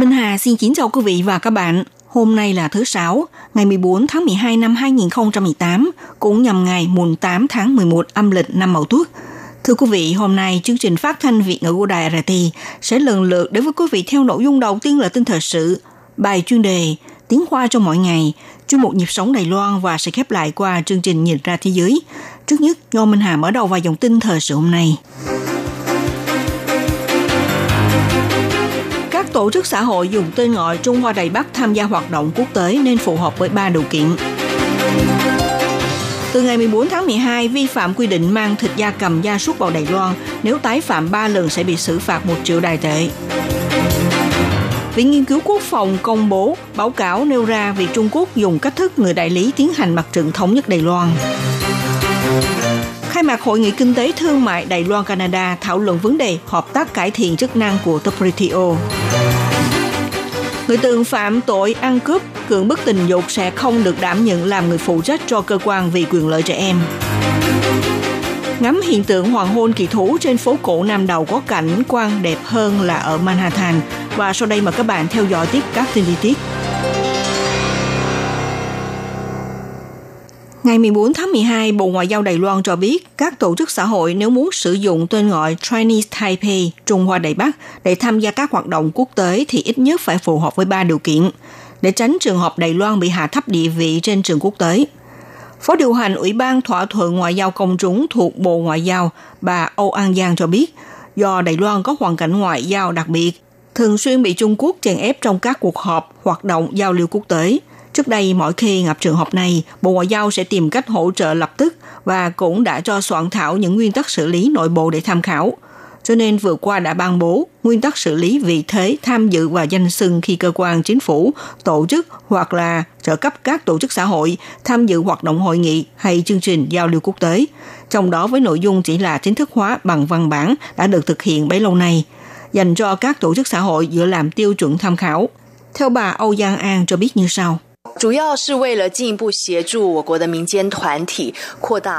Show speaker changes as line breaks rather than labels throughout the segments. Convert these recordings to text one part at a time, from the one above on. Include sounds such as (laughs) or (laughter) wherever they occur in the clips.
Minh Hà xin kính chào quý vị và các bạn. Hôm nay là thứ Sáu, ngày 14 tháng 12 năm 2018, cũng nhằm ngày mùng 8 tháng 11 âm lịch năm Mậu Tuất. Thưa quý vị, hôm nay chương trình phát thanh Việt ngữ của Đài RT sẽ lần lượt đến với quý vị theo nội dung đầu tiên là tin thời sự, bài chuyên đề, tiếng hoa cho mỗi ngày, chuyên mục nhịp sống Đài Loan và sẽ khép lại qua chương trình nhìn ra thế giới. Trước nhất, do Minh Hà mở đầu vào dòng tin thời sự hôm nay. Các tổ chức xã hội dùng tên gọi Trung Hoa Đài Bắc tham gia hoạt động quốc tế nên phù hợp với ba điều kiện. Từ ngày 14 tháng 12, vi phạm quy định mang thịt da cầm gia súc vào Đài Loan, nếu tái phạm 3 lần sẽ bị xử phạt 1 triệu đài tệ. Viện Nghiên cứu Quốc phòng công bố báo cáo nêu ra việc Trung Quốc dùng cách thức người đại lý tiến hành mặt trận thống nhất Đài Loan. Khai mạc Hội nghị Kinh tế Thương mại Đài Loan Canada thảo luận vấn đề hợp tác cải thiện chức năng của WTO. Người từng phạm tội ăn cướp, cưỡng bức tình dục sẽ không được đảm nhận làm người phụ trách cho cơ quan vì quyền lợi trẻ em. Ngắm hiện tượng hoàng hôn kỳ thú trên phố cổ Nam Đầu có cảnh quan đẹp hơn là ở Manhattan. Và sau đây mời các bạn theo dõi tiếp các tin chi tiết. Ngày 14 tháng 12, Bộ Ngoại giao Đài Loan cho biết các tổ chức xã hội nếu muốn sử dụng tên gọi Chinese Taipei, Trung Hoa Đài Bắc để tham gia các hoạt động quốc tế thì ít nhất phải phù hợp với ba điều kiện để tránh trường hợp Đài Loan bị hạ thấp địa vị trên trường quốc tế. Phó điều hành Ủy ban thỏa thuận ngoại giao công chúng thuộc Bộ Ngoại giao, bà Âu An Giang cho biết, do Đài Loan có hoàn cảnh ngoại giao đặc biệt, thường xuyên bị Trung Quốc chèn ép trong các cuộc họp, hoạt động giao lưu quốc tế – Trước đây, mỗi khi gặp trường hợp này, Bộ Ngoại giao sẽ tìm cách hỗ trợ lập tức và cũng đã cho soạn thảo những nguyên tắc xử lý nội bộ để tham khảo. Cho nên vừa qua đã ban bố nguyên tắc xử lý vị thế tham dự và danh xưng khi cơ quan chính phủ, tổ chức hoặc là trợ cấp các tổ chức xã hội tham dự hoạt động hội nghị hay chương trình giao lưu quốc tế. Trong đó với nội dung chỉ là chính thức hóa bằng văn bản đã được thực hiện bấy lâu nay, dành cho các tổ chức xã hội dựa làm tiêu chuẩn tham khảo. Theo bà Âu Giang An cho biết như sau.
Chủ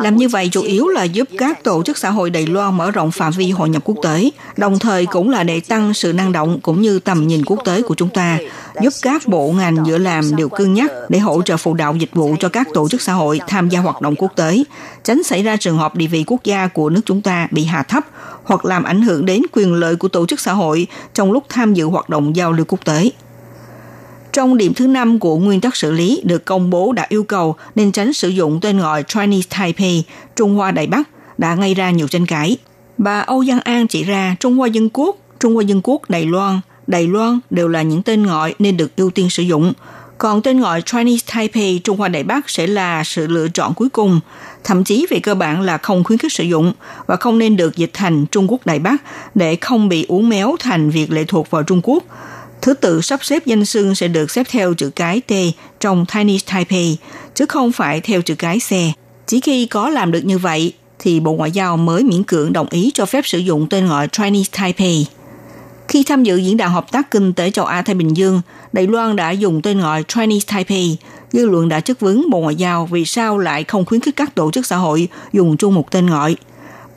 Làm như vậy chủ yếu là giúp các tổ chức xã hội Đài Loan mở rộng phạm vi hội nhập quốc tế, đồng thời cũng là để tăng sự năng động cũng như tầm nhìn quốc tế của chúng ta, giúp các bộ ngành giữa làm đều cương nhắc để hỗ trợ phụ đạo dịch vụ cho các tổ chức xã hội tham gia hoạt động quốc tế, tránh xảy ra trường hợp địa vị quốc gia của nước chúng ta bị hạ thấp hoặc làm ảnh hưởng đến quyền lợi của tổ chức xã hội trong lúc tham dự hoạt động giao lưu quốc tế. Trong điểm thứ năm của nguyên tắc xử lý được công bố đã yêu cầu nên tránh sử dụng tên gọi Chinese Taipei, Trung Hoa Đại Bắc, đã gây ra nhiều tranh cãi. Bà Âu Giang An chỉ ra Trung Hoa Dân Quốc, Trung Hoa Dân Quốc Đài Loan, Đài Loan đều là những tên gọi nên được ưu tiên sử dụng. Còn tên gọi Chinese Taipei, Trung Hoa Đại Bắc sẽ là sự lựa chọn cuối cùng, thậm chí về cơ bản là không khuyến khích sử dụng và không nên được dịch thành Trung Quốc Đại Bắc để không bị uốn méo thành việc lệ thuộc vào Trung Quốc. Thứ tự sắp xếp danh xưng sẽ được xếp theo chữ cái T trong Chinese Taipei, chứ không phải theo chữ cái C. Chỉ khi có làm được như vậy, thì Bộ Ngoại giao mới miễn cưỡng đồng ý cho phép sử dụng tên gọi Chinese Taipei. Khi tham dự diễn đàn hợp tác kinh tế châu Á Thái Bình Dương, Đài Loan đã dùng tên gọi Chinese Taipei. Dư luận đã chất vấn Bộ Ngoại giao vì sao lại không khuyến khích các tổ chức xã hội dùng chung một tên gọi.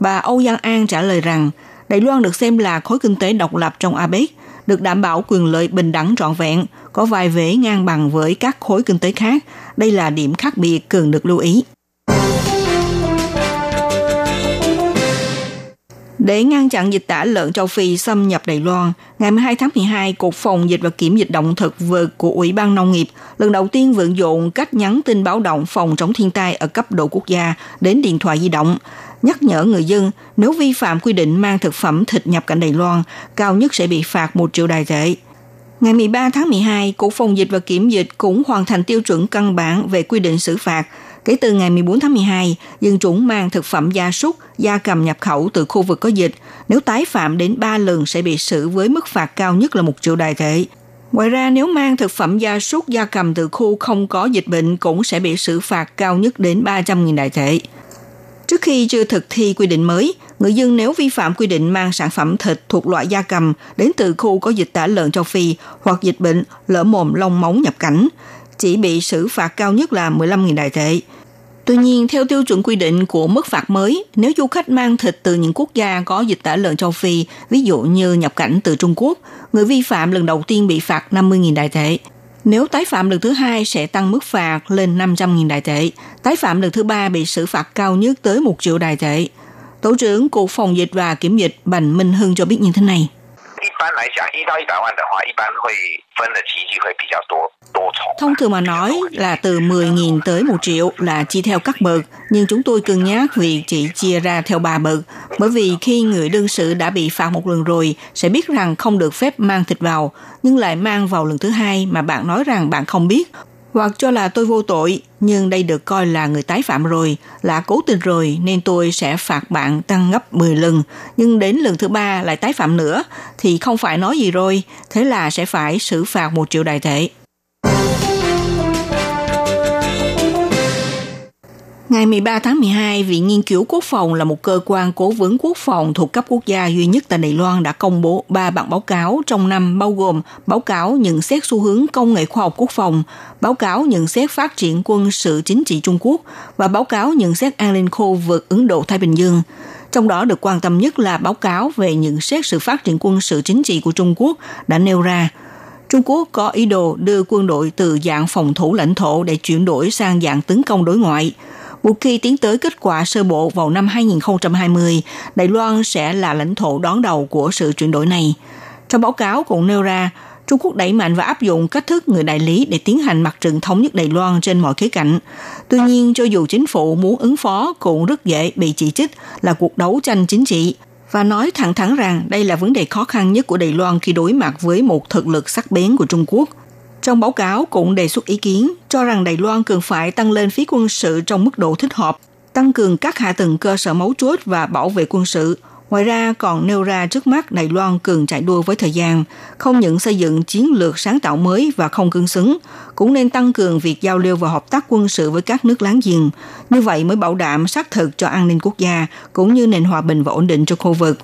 Bà Âu Giang An trả lời rằng, Đài Loan được xem là khối kinh tế độc lập trong APEC, được đảm bảo quyền lợi bình đẳng trọn vẹn, có vai vế ngang bằng với các khối kinh tế khác. Đây là điểm khác biệt cần được lưu ý. Để ngăn chặn dịch tả lợn châu Phi xâm nhập Đài Loan, ngày 12 tháng 12, Cục Phòng dịch và Kiểm dịch động thực vật của Ủy ban Nông nghiệp lần đầu tiên vận dụng cách nhắn tin báo động phòng chống thiên tai ở cấp độ quốc gia đến điện thoại di động, nhắc nhở người dân nếu vi phạm quy định mang thực phẩm thịt nhập cảnh Đài Loan, cao nhất sẽ bị phạt 1 triệu đài tệ. Ngày 13 tháng 12, Cục Phòng dịch và Kiểm dịch cũng hoàn thành tiêu chuẩn căn bản về quy định xử phạt. Kể từ ngày 14 tháng 12, dân chúng mang thực phẩm gia súc, gia cầm nhập khẩu từ khu vực có dịch, nếu tái phạm đến 3 lần sẽ bị xử với mức phạt cao nhất là 1 triệu đài tệ. Ngoài ra, nếu mang thực phẩm gia súc, gia cầm từ khu không có dịch bệnh cũng sẽ bị xử phạt cao nhất đến 300.000 đại tệ. Trước khi chưa thực thi quy định mới, người dân nếu vi phạm quy định mang sản phẩm thịt thuộc loại gia cầm đến từ khu có dịch tả lợn châu Phi hoặc dịch bệnh lở mồm lông móng nhập cảnh, chỉ bị xử phạt cao nhất là 15.000 đại tệ. Tuy nhiên, theo tiêu chuẩn quy định của mức phạt mới, nếu du khách mang thịt từ những quốc gia có dịch tả lợn châu Phi, ví dụ như nhập cảnh từ Trung Quốc, người vi phạm lần đầu tiên bị phạt 50.000 đại tệ. Nếu tái phạm lần thứ hai sẽ tăng mức phạt lên 500.000 đại tệ. Tái phạm lần thứ ba bị xử phạt cao nhất tới 1 triệu đại tệ. Tổ trưởng Cục Phòng dịch và Kiểm dịch Bành Minh Hưng cho biết như thế này.
一般来讲，一到一百万的话，一般会分的级距会比较多多重。
Thông thường mà nói là từ 10.000 tới 1 triệu là chia theo các bậc, nhưng chúng tôi cân nhắc việc chỉ chia ra theo 3 bậc. Bởi vì khi người đương sự đã bị phạt một lần rồi, sẽ biết rằng không được phép mang thịt vào, nhưng lại mang vào lần thứ hai mà bạn nói rằng bạn không biết, hoặc cho là tôi vô tội, nhưng đây được coi là người tái phạm rồi, là cố tình rồi nên tôi sẽ phạt bạn tăng gấp 10 lần, nhưng đến lần thứ ba lại tái phạm nữa thì không phải nói gì rồi, thế là sẽ phải xử phạt một triệu đại tệ. Ngày 13 tháng 12, Viện Nghiên cứu Quốc phòng là một cơ quan cố vấn quốc phòng thuộc cấp quốc gia duy nhất tại Đài Loan đã công bố ba bản báo cáo trong năm bao gồm báo cáo nhận xét xu hướng công nghệ khoa học quốc phòng, báo cáo nhận xét phát triển quân sự chính trị Trung Quốc và báo cáo nhận xét an ninh khu vực Ấn Độ-Thái Bình Dương. Trong đó được quan tâm nhất là báo cáo về nhận xét sự phát triển quân sự chính trị của Trung Quốc đã nêu ra – Trung Quốc có ý đồ đưa quân đội từ dạng phòng thủ lãnh thổ để chuyển đổi sang dạng tấn công đối ngoại. Một khi tiến tới kết quả sơ bộ vào năm 2020, Đài Loan sẽ là lãnh thổ đón đầu của sự chuyển đổi này. Trong báo cáo cũng nêu ra, Trung Quốc đẩy mạnh và áp dụng cách thức người đại lý để tiến hành mặt trận thống nhất Đài Loan trên mọi khía cạnh. Tuy nhiên, cho dù chính phủ muốn ứng phó cũng rất dễ bị chỉ trích là cuộc đấu tranh chính trị và nói thẳng thắn rằng đây là vấn đề khó khăn nhất của Đài Loan khi đối mặt với một thực lực sắc bén của Trung Quốc. Trong báo cáo cũng đề xuất ý kiến cho rằng Đài Loan cần phải tăng lên phí quân sự trong mức độ thích hợp, tăng cường các hạ tầng cơ sở mấu chốt và bảo vệ quân sự. Ngoài ra còn nêu ra trước mắt Đài Loan cần chạy đua với thời gian, không những xây dựng chiến lược sáng tạo mới và không cứng xứng, cũng nên tăng cường việc giao lưu và hợp tác quân sự với các nước láng giềng. Như vậy mới bảo đảm xác thực cho an ninh quốc gia cũng như nền hòa bình và ổn định cho khu vực.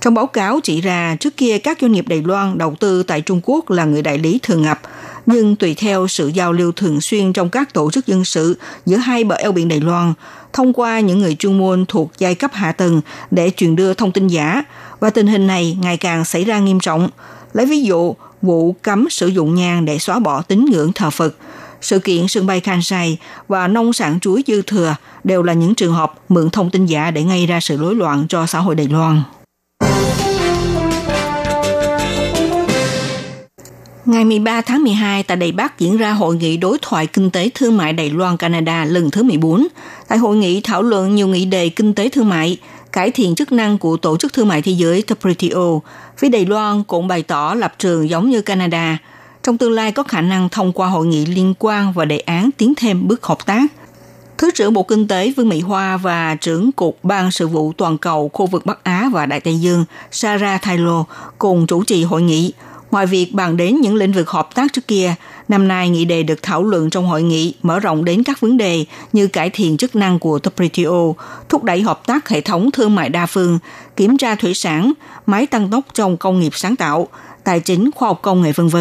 Trong báo cáo chỉ ra, trước kia các doanh nghiệp Đài Loan đầu tư tại Trung Quốc là người đại lý thường ngập, nhưng tùy theo sự giao lưu thường xuyên trong các tổ chức dân sự giữa hai bờ eo biển Đài Loan, thông qua những người chuyên môn thuộc giai cấp hạ tầng để truyền đưa thông tin giả, và tình hình này ngày càng xảy ra nghiêm trọng. Lấy ví dụ, vụ cấm sử dụng nhang để xóa bỏ tín ngưỡng thờ Phật, sự kiện sân bay Kansai và nông sản chuối dư thừa đều là những trường hợp mượn thông tin giả để gây ra sự rối loạn cho xã hội Đài Loan. Ngày 13 tháng 12 tại Đài Bắc diễn ra Hội nghị đối thoại kinh tế thương mại Đài Loan Canada lần thứ 14. Tại hội nghị thảo luận nhiều nghị đề kinh tế thương mại, cải thiện chức năng của Tổ chức Thương mại Thế giới WTO. Phía Đài Loan cũng bày tỏ lập trường giống như Canada. Trong tương lai có khả năng thông qua hội nghị liên quan và đề án tiến thêm bước hợp tác. Thứ trưởng Bộ Kinh tế Vương Mỹ Hoa và trưởng Cục Ban Sự vụ Toàn cầu khu vực Bắc Á và Đại Tây Dương Sarah Thailo cùng chủ trì hội nghị. Ngoài việc bàn đến những lĩnh vực hợp tác trước kia, năm nay nghị đề được thảo luận trong hội nghị mở rộng đến các vấn đề như cải thiện chức năng của WTO, thúc đẩy hợp tác hệ thống thương mại đa phương, kiểm tra thủy sản, máy tăng tốc trong công nghiệp sáng tạo, tài chính, khoa học công nghệ v.v.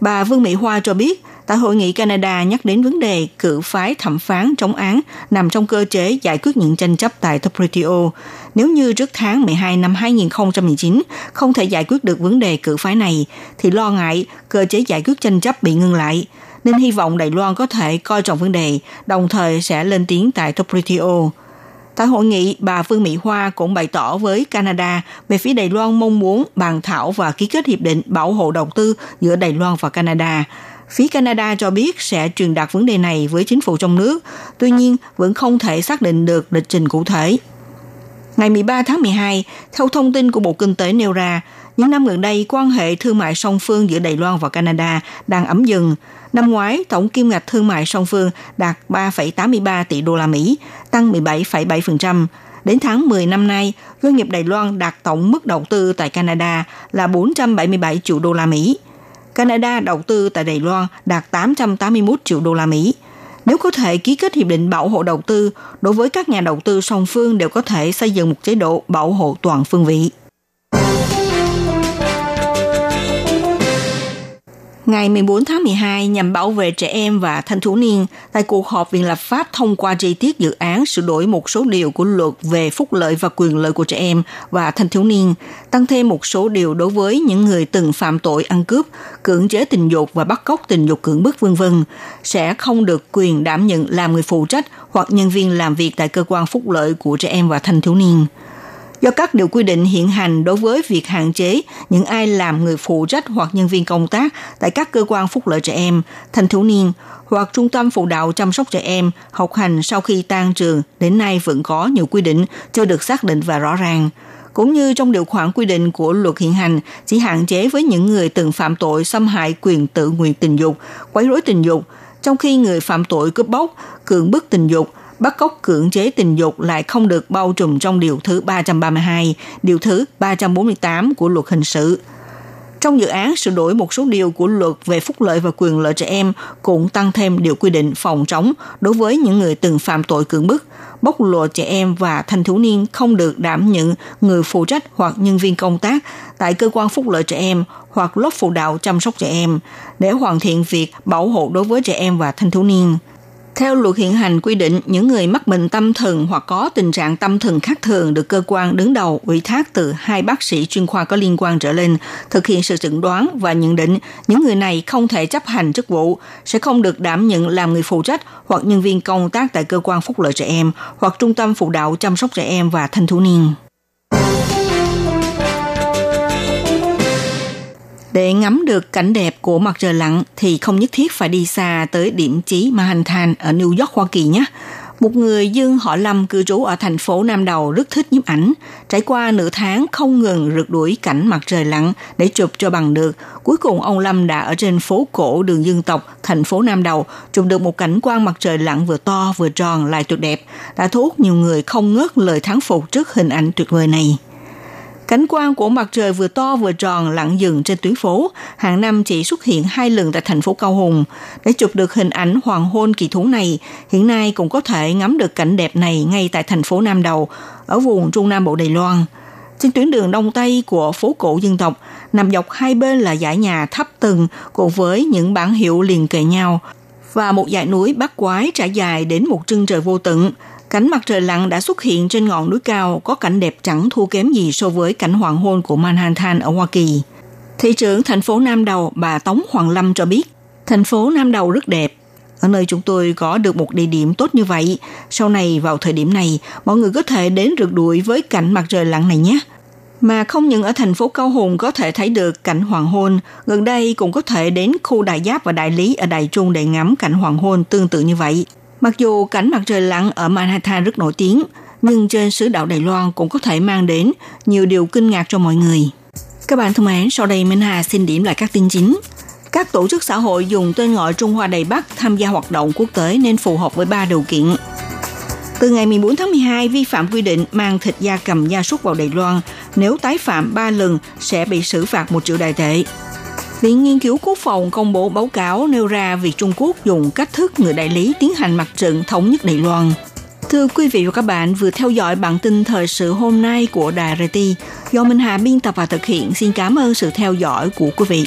Bà Vương Mỹ Hoa cho biết, tại hội nghị Canada nhắc đến vấn đề cử phái thẩm phán chống án nằm trong cơ chế giải quyết những tranh chấp tại WTO. Nếu như trước tháng 12 năm 2019 không thể giải quyết được vấn đề cử phái này, thì lo ngại cơ chế giải quyết tranh chấp bị ngưng lại. Nên hy vọng Đài Loan có thể coi trọng vấn đề, đồng thời sẽ lên tiếng tại WTO. Tại hội nghị, bà Phương Mỹ Hoa cũng bày tỏ với Canada về phía Đài Loan mong muốn bàn thảo và ký kết hiệp định bảo hộ đầu tư giữa Đài Loan và Canada. Phía Canada cho biết sẽ truyền đạt vấn đề này với chính phủ trong nước, tuy nhiên vẫn không thể xác định được lịch trình cụ thể. Ngày 13 tháng 12, theo thông tin của Bộ Kinh tế nêu ra, Những năm gần đây, quan hệ thương mại song phương giữa Đài Loan và Canada đang ấm dần. Năm ngoái, tổng kim ngạch thương mại song phương đạt 3,83 tỷ đô la Mỹ, tăng 17,7%. Đến tháng 10 năm nay, doanh nghiệp Đài Loan đạt tổng mức đầu tư tại Canada là 477 triệu đô la Mỹ. Canada đầu tư tại Đài Loan đạt 881 triệu đô la Mỹ. Nếu có thể ký kết hiệp định bảo hộ đầu tư, đối với các nhà đầu tư song phương đều có thể xây dựng một chế độ bảo hộ toàn phương vị. Ngày 14 tháng 12 nhằm bảo vệ trẻ em và thanh thiếu niên, tại cuộc họp Viện lập pháp thông qua chi tiết dự án sửa đổi một số điều của luật về phúc lợi và quyền lợi của trẻ em và thanh thiếu niên, tăng thêm một số điều đối với những người từng phạm tội ăn cướp, cưỡng chế tình dục và bắt cóc tình dục cưỡng bức vân vân. Sẽ không được quyền đảm nhận làm người phụ trách hoặc nhân viên làm việc tại cơ quan phúc lợi của trẻ em và thanh thiếu niên do các điều quy định hiện hành đối với việc hạn chế những ai làm người phụ trách hoặc nhân viên công tác tại các cơ quan phúc lợi trẻ em, thanh thiếu niên hoặc trung tâm phụ đạo chăm sóc trẻ em học hành sau khi tan trường đến nay vẫn có nhiều quy định chưa được xác định và rõ ràng. Cũng như trong điều khoản quy định của luật hiện hành chỉ hạn chế với những người từng phạm tội xâm hại quyền tự nguyện tình dục, quấy rối tình dục, trong khi người phạm tội cướp bóc, cưỡng bức tình dục, bắt cóc cưỡng chế tình dục lại không được bao trùm trong điều thứ 332, điều thứ 348 của luật hình sự. Trong dự án sửa đổi một số điều của luật về phúc lợi và quyền lợi trẻ em cũng tăng thêm điều quy định phòng chống đối với những người từng phạm tội cưỡng bức, bóc lột trẻ em và thanh thiếu niên không được đảm nhận người phụ trách hoặc nhân viên công tác tại cơ quan phúc lợi trẻ em hoặc lớp phụ đạo chăm sóc trẻ em để hoàn thiện việc bảo hộ đối với trẻ em và thanh thiếu niên. Theo luật hiện hành quy định, những người mắc bệnh tâm thần hoặc có tình trạng tâm thần khác thường được cơ quan đứng đầu ủy thác từ hai bác sĩ chuyên khoa có liên quan trở lên thực hiện sự chẩn đoán và nhận định những người này không thể chấp hành chức vụ, sẽ không được đảm nhận làm người phụ trách hoặc nhân viên công tác tại cơ quan phúc lợi trẻ em hoặc trung tâm phụ đạo chăm sóc trẻ em và thanh thiếu niên. Để ngắm được cảnh đẹp của mặt trời lặn thì không nhất thiết phải đi xa tới điểm chí Manhattan ở New York, Hoa Kỳ nhé. Một người dương họ Lâm cư trú ở thành phố Nam Đầu rất thích nhiếp ảnh. Trải qua nửa tháng không ngừng rượt đuổi cảnh mặt trời lặn để chụp cho bằng được. Cuối cùng ông Lâm đã ở trên phố cổ đường dân tộc, thành phố Nam Đầu, chụp được một cảnh quan mặt trời lặn vừa to vừa tròn lại tuyệt đẹp. Đã thu hút nhiều người không ngớt lời thắng phục trước hình ảnh tuyệt vời này. Cảnh quan của mặt trời vừa to vừa tròn lặng dừng trên tuyến phố, hàng năm chỉ xuất hiện hai lần tại thành phố Cao Hùng. Để chụp được hình ảnh hoàng hôn kỳ thú này, hiện nay cũng có thể ngắm được cảnh đẹp này ngay tại thành phố Nam Đầu, ở vùng Trung Nam Bộ Đài Loan. Trên tuyến đường Đông Tây của phố cổ dân tộc, nằm dọc hai bên là dãy nhà thấp tầng cùng với những bản hiệu liền kề nhau và một dãy núi bắc quái trải dài đến một chân trời vô tận – Cảnh mặt trời lặn đã xuất hiện trên ngọn núi cao có cảnh đẹp chẳng thua kém gì so với cảnh hoàng hôn của Manhattan ở Hoa Kỳ. Thị trưởng thành phố Nam Đầu bà Tống Hoàng Lâm cho biết, thành phố Nam Đầu rất đẹp. Ở nơi chúng tôi có được một địa điểm tốt như vậy, sau này vào thời điểm này, mọi người có thể đến rượt đuổi với cảnh mặt trời lặn này nhé. Mà không những ở thành phố Cao Hùng có thể thấy được cảnh hoàng hôn, gần đây cũng có thể đến khu Đại Giáp và Đại Lý ở Đại Trung để ngắm cảnh hoàng hôn tương tự như vậy. Mặc dù cảnh mặt trời lặn ở Manhattan rất nổi tiếng, nhưng trên xứ đạo Đài Loan cũng có thể mang đến nhiều điều kinh ngạc cho mọi người. Các bạn thân mến, sau đây Minh Hà xin điểm lại các tin chính. Các tổ chức xã hội dùng tên gọi Trung Hoa Đài Bắc tham gia hoạt động quốc tế nên phù hợp với ba điều kiện. Từ ngày 14 tháng 12, vi phạm quy định mang thịt gia cầm gia súc vào Đài Loan, nếu tái phạm 3 lần sẽ bị xử phạt 1 triệu đài tệ. Viện Nghiên cứu Quốc phòng công bố báo cáo nêu ra việc Trung Quốc dùng cách thức người đại lý tiến hành mặt trận thống nhất Đài Loan. Thưa quý vị và các bạn, vừa theo dõi bản tin thời sự hôm nay của Đài RT do Minh Hà biên tập và thực hiện. Xin cảm ơn sự theo dõi của quý vị.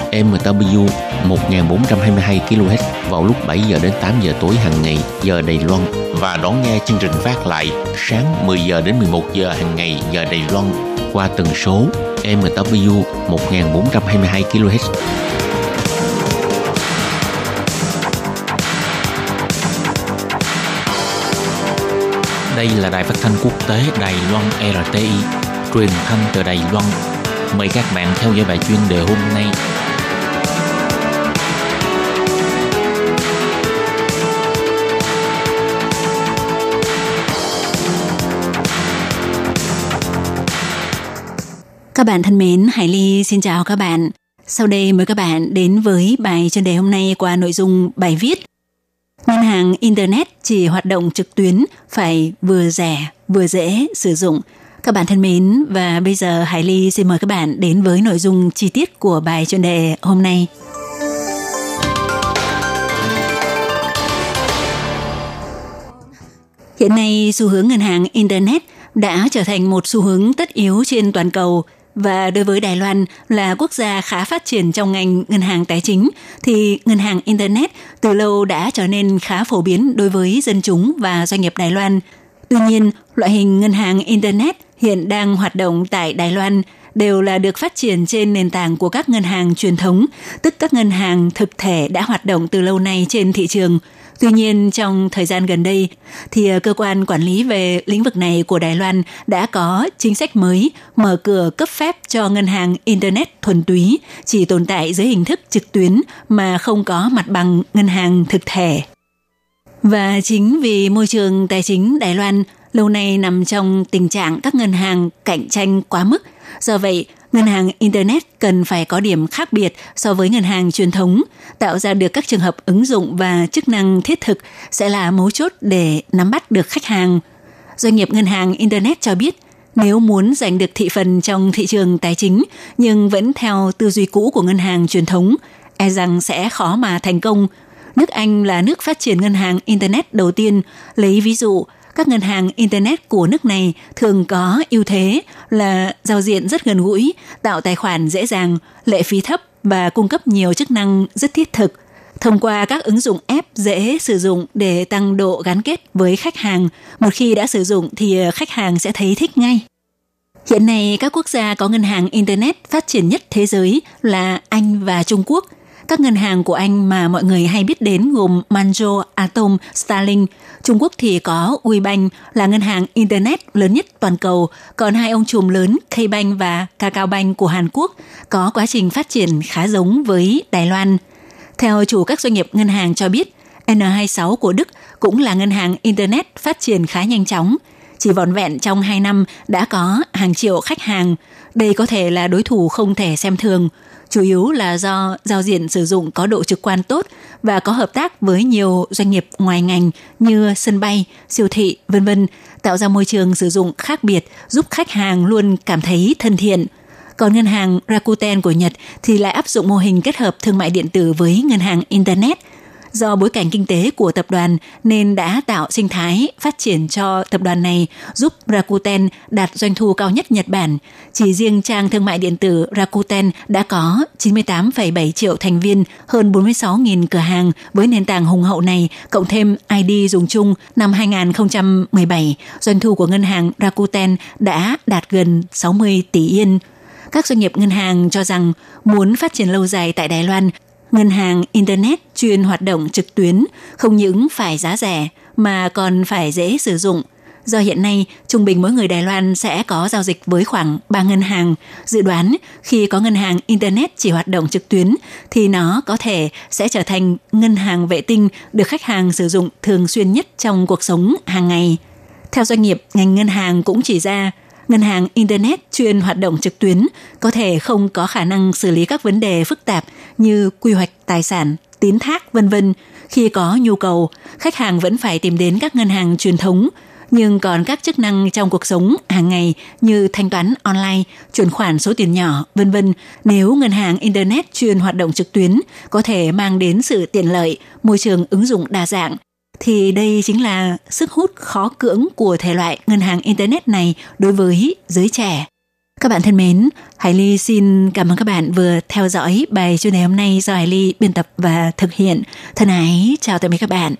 MW 1422 kHz vào lúc 7 giờ đến 8 giờ tối hàng ngày giờ Đài Loan và đón nghe chương trình phát lại sáng 10 giờ đến 11 giờ hàng ngày giờ Đài Loan qua tần số MW 1422 kHz. Đây là đài phát thanh quốc tế Đài Loan RTI, truyền thanh từ Đài Loan. Mời các bạn theo dõi bài chuyên đề hôm nay.
Các bạn thân mến, Hải Ly xin chào các bạn. Sau đây mời các bạn đến với bài chuyên đề hôm nay qua nội dung bài viết Ngân hàng Internet chỉ hoạt động trực tuyến phải vừa rẻ vừa dễ sử dụng. Các bạn thân mến, và bây giờ Hải Ly xin mời các bạn đến với nội dung chi tiết của bài chuyên đề hôm nay. Hiện nay, xu hướng ngân hàng Internet đã trở thành một xu hướng tất yếu trên toàn cầu – và đối với Đài Loan là quốc gia khá phát triển trong ngành ngân hàng tài chính, thì ngân hàng Internet từ lâu đã trở nên khá phổ biến đối với dân chúng và doanh nghiệp Đài Loan. Tuy nhiên, loại hình ngân hàng Internet hiện đang hoạt động tại Đài Loan đều là được phát triển trên nền tảng của các ngân hàng truyền thống, tức các ngân hàng thực thể đã hoạt động từ lâu nay trên thị trường – Tuy nhiên, trong thời gian gần đây, thì ờ, cơ quan quản lý về lĩnh vực này của Đài Loan đã có chính sách mới mở cửa cấp phép cho ngân hàng Internet thuần túy, chỉ tồn tại dưới hình thức trực tuyến mà không có mặt bằng ngân hàng thực thể. Và chính vì môi trường tài chính Đài Loan lâu nay nằm trong tình trạng các ngân hàng cạnh tranh quá mức, do vậy ngân hàng Internet cần phải có điểm khác biệt so với ngân hàng truyền thống, tạo ra được các trường hợp ứng dụng và chức năng thiết thực sẽ là mấu chốt để nắm bắt được khách hàng. Doanh nghiệp ngân hàng Internet cho biết, nếu muốn giành được thị phần trong thị trường tài chính nhưng vẫn theo tư duy cũ của ngân hàng truyền thống, e rằng sẽ khó mà thành công. Nước Anh là nước phát triển ngân hàng Internet đầu tiên, lấy ví dụ – các ngân hàng Internet của nước này thường có ưu thế là giao diện rất gần gũi, tạo tài khoản dễ dàng, lệ phí thấp và cung cấp nhiều chức năng rất thiết thực. Thông qua các ứng dụng app dễ sử dụng để tăng độ gắn kết với khách hàng, một khi đã sử dụng thì khách hàng sẽ thấy thích ngay. Hiện nay, các quốc gia có ngân hàng Internet phát triển nhất thế giới là Anh và Trung Quốc – các ngân hàng của Anh mà mọi người hay biết đến gồm Manjo, Atom, Starling. Trung Quốc thì có WeBank là ngân hàng Internet lớn nhất toàn cầu, còn hai ông trùm lớn K-Bank và Kakaobank của Hàn Quốc có quá trình phát triển khá giống với Đài Loan. Theo chủ các doanh nghiệp ngân hàng cho biết, N26 của Đức cũng là ngân hàng Internet phát triển khá nhanh chóng. Chỉ vòn vẹn trong 2 năm đã có hàng triệu khách hàng. Đây có thể là đối thủ không thể xem thường – chủ yếu là do giao diện sử dụng có độ trực quan tốt và có hợp tác với nhiều doanh nghiệp ngoài ngành như sân bay, siêu thị, vân vân, tạo ra môi trường sử dụng khác biệt, giúp khách hàng luôn cảm thấy thân thiện. Còn ngân hàng Rakuten của Nhật thì lại áp dụng mô hình kết hợp thương mại điện tử với ngân hàng internet – Do bối cảnh kinh tế của tập đoàn nên đã tạo sinh thái phát triển cho tập đoàn này giúp Rakuten đạt doanh thu cao nhất Nhật Bản. Chỉ riêng trang thương mại điện tử Rakuten đã có 98,7 triệu thành viên, hơn 46.000 cửa hàng với nền tảng hùng hậu này, cộng thêm ID dùng chung năm 2017, doanh thu của ngân hàng Rakuten đã đạt gần 60 tỷ yên. Các doanh nghiệp ngân hàng cho rằng muốn phát triển lâu dài tại Đài Loan ngân hàng Internet chuyên hoạt động trực tuyến không những phải giá rẻ mà còn phải dễ sử dụng. Do hiện nay, trung bình mỗi người Đài Loan sẽ có giao dịch với khoảng 3 ngân hàng. Dự đoán khi có ngân hàng Internet chỉ hoạt động trực tuyến thì nó có thể sẽ trở thành ngân hàng vệ tinh được khách hàng sử dụng thường xuyên nhất trong cuộc sống hàng ngày. Theo doanh nghiệp, ngành ngân hàng cũng chỉ ra ngân hàng Internet chuyên hoạt động trực tuyến có thể không có khả năng xử lý các vấn đề phức tạp như quy hoạch tài sản, tín thác vân vân. Khi có nhu cầu, khách hàng vẫn phải tìm đến các ngân hàng truyền thống, nhưng còn các chức năng trong cuộc sống hàng ngày như thanh toán online, chuyển khoản số tiền nhỏ, vân vân, nếu ngân hàng internet chuyên hoạt động trực tuyến có thể mang đến sự tiện lợi, môi trường ứng dụng đa dạng thì đây chính là sức hút khó cưỡng của thể loại ngân hàng internet này đối với giới trẻ. Các bạn thân mến, Hải Ly xin cảm ơn các bạn vừa theo dõi bài chuyên đề hôm nay do Hải Ly biên tập và thực hiện. Thân ái, chào tạm biệt các bạn.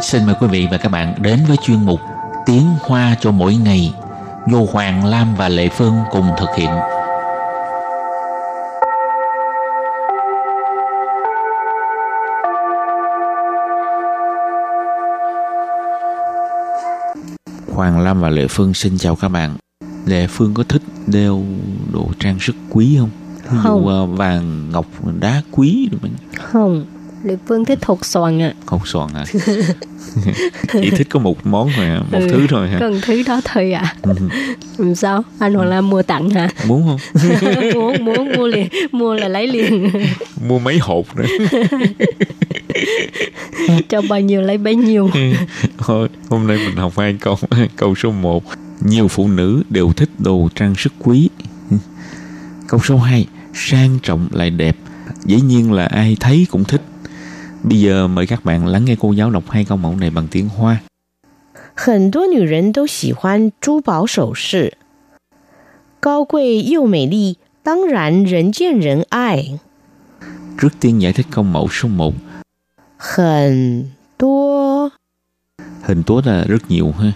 Xin mời quý vị và các bạn đến với chuyên mục Tiếng Hoa cho mỗi ngày do Hoàng Lam và Lệ Phương cùng thực hiện. Hoàng Lam và Lệ Phương xin chào các bạn. Lệ Phương có thích đeo đồ trang sức quý không? Ví dụ
Không.
ờ, vàng, ngọc, đá quý được mình.
Không, Lệ Phương thích hột xoàn à.
Không soạn à? (laughs) (laughs) Chỉ thích có một món thôi à, một
Ừ,
thứ thôi hả?
Cần thứ đó thôi à.
Ừ.
Sao? Anh Hoàng Lam mua tặng hả?
Muốn không? (laughs)
muốn, muốn, mua liền. Mua là lấy liền.
Mua mấy hộp nữa.
Cho bao nhiêu lấy bấy nhiêu.
Thôi, hôm nay mình học hai câu. Câu số 1. Nhiều phụ nữ đều thích đồ trang sức quý. Câu số 2. Sang trọng lại đẹp. Dĩ nhiên là ai thấy cũng thích. Bây giờ mời các bạn lắng nghe cô giáo đọc hai câu mẫu này bằng tiếng Hoa.
很多女人都喜欢珠宝首饰，高贵又美丽，当然人见人爱。
Trước tiên giải thích câu mẫu số 1.
很多
Hình tố là rất nhiều ha.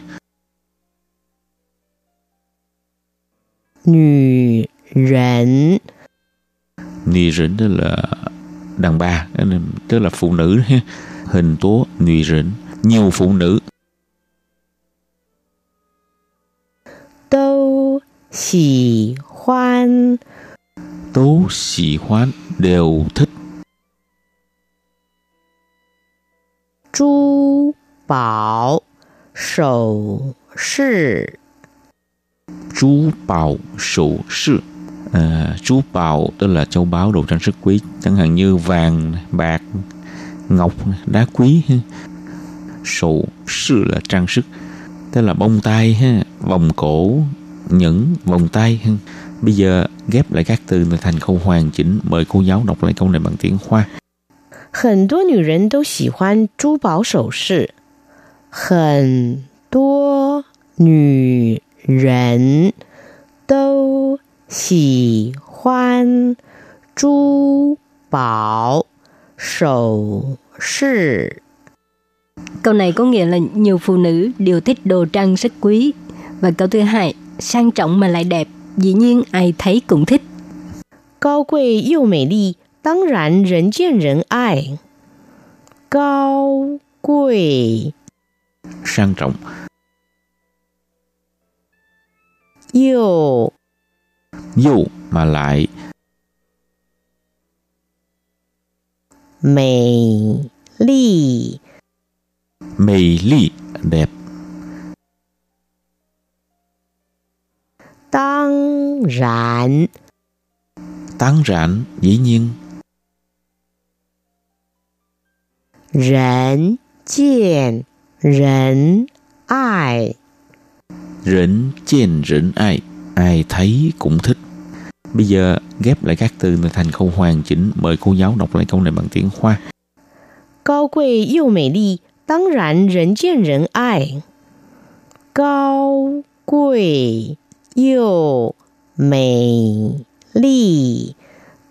女人
Nì rỉnh tức là đàn bà tức là phụ nữ hình tố người rỉnh nhiều phụ nữ.
Tâu xỉ hoan.
Tố xỉ hoan đều thích.
Chú bảo sổ sư.
Chú bảo sổ sư à, chú bào tức là châu báu đồ trang sức quý chẳng hạn như vàng bạc ngọc đá quý ha. sổ sự là trang sức tức là bông tai ha vòng cổ nhẫn vòng tay ha. bây giờ ghép lại các từ thành câu hoàn chỉnh mời cô giáo đọc lại câu này bằng tiếng hoa
很多女人都喜欢珠宝首饰，很多女人都 喜欢珠宝首饰。
Câu này có nghĩa là nhiều phụ nữ đều thích đồ trang sức quý. Và câu thứ hai, sang trọng mà lại đẹp. Dĩ nhiên ai thấy cũng thích.
高贵又美丽，当然人见人爱。高贵
sang trọng
又
dụ mà lại
mỹ lì
mỹ lì đẹp.
Tăng rạn.
Tăng rạn dĩ nhiên.
Rảnh chien rảnh ai.
Rảnh chien rảnh ai ai thấy cũng thích. Bây giờ ghép lại các từ này thành câu hoàn chỉnh, mời cô giáo đọc lại câu này bằng tiếng hoa.
Cao quý yêu mỹ lì đương nhiên nhân kiến nhân ai? Cao quý yêu mỹ lì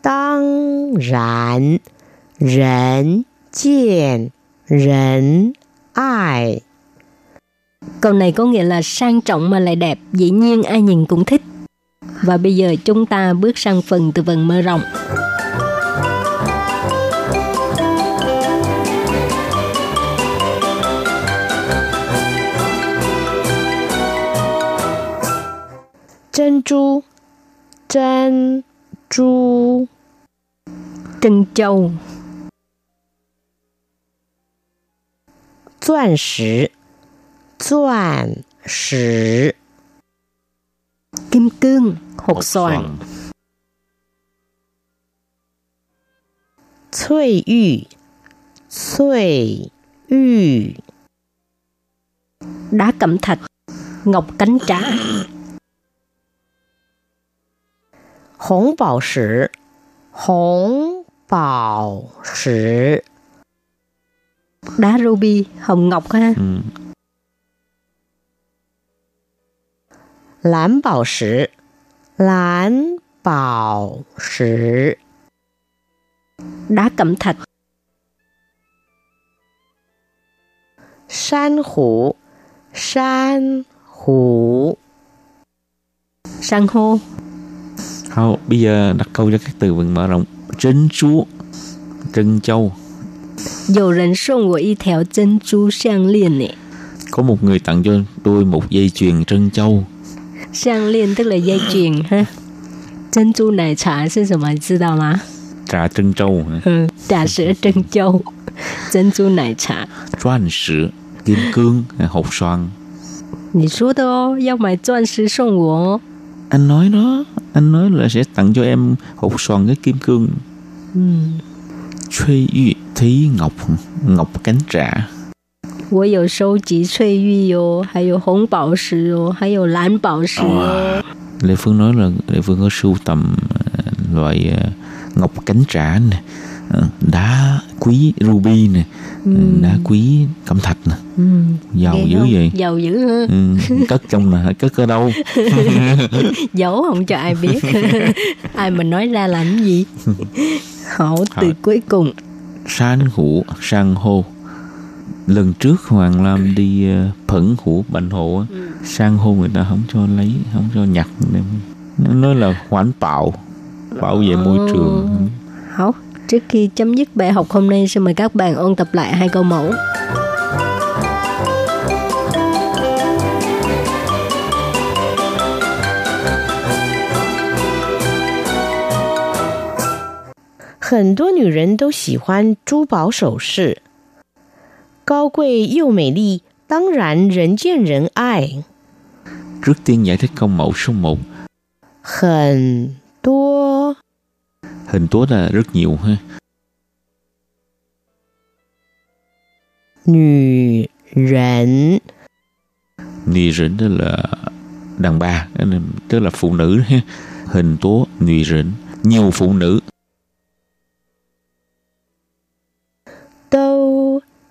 đương nhiên nhân kiến nhân ai?
Câu này có nghĩa là sang trọng mà lại đẹp, dĩ nhiên ai nhìn cũng thích. Và bây giờ chúng ta bước sang phần từ vần mơ rộng.
trân chu Chân chu
Trân châu
Doan 石钻石。
Kim cương, hột xoàn.
Cui yu Cui yu
Đá cẩm thạch. Ngọc cánh trá.
Hồng bảo sử Hồng bảo sử
Đá ruby, hồng ngọc ha.
Ừ.
蓝宝石，蓝宝石
đá cẩm thạch,
珊瑚，珊瑚
san hô,
Thôi, bây giờ đặt câu cho các từ vựng mở rộng. Trân chú, trân châu.
有人送我一条珍珠项链呢。
Có một người tặng cho tôi một dây chuyền trân châu.
Sang liên tức là dây chuyền ha.珍珠奶茶是什么？你知道吗？
Trà trân châu.
嗯，trà sữa trân châu, 珍珠奶茶。
Doan sử, (laughs) kim cương, hột xoàn.
你说的哦，要买钻石送我哦。
Anh nói đó, anh nói là sẽ tặng cho em hột xoàn với kim cương.
嗯，
Thuê yu, thí ngọc, ngọc cánh trả.
我有收集翠玉哟，还有红宝石哦，还有蓝宝石哦。
Lê Phương nói là Lê Phương có sưu tầm ờ, loại ờ, ngọc cánh trả nè, ờ, đá quý ruby nè, ờ, đá quý cẩm thạch nè,
嗯，
giàu
ghê
dữ
không?
vậy.
Giàu dữ ha.
Ừ, cất trong là cất ở đâu? (laughs)
Giấu không cho ai biết. (laughs) ai mà nói ra làm cái gì? Hậu từ
Thôi.
cuối cùng.
San hữu, san hô. Lần trước Hoàng Lam đi ờ, phẫn hữu bệnh hộ á, san hô người ta không cho lấy, không cho nhặt. Nó nói là hoãn bạo, bảo vệ môi trường.
Hảo, trước khi chấm dứt bài học hôm nay, xin mời các bạn ôn tập lại hai câu mẫu.
很多女人都喜欢珠宝首饰， 高贵又美丽，当然人见人爱。
Trước tiên giải thích câu mẫu số 1.
很多
Hình tố là rất nhiều ha.
女人
Nữ rỉnh tức là đàn bà, tức là- tức là phụ nữ ha. Hình tố nữ rỉnh, nhiều phụ nữ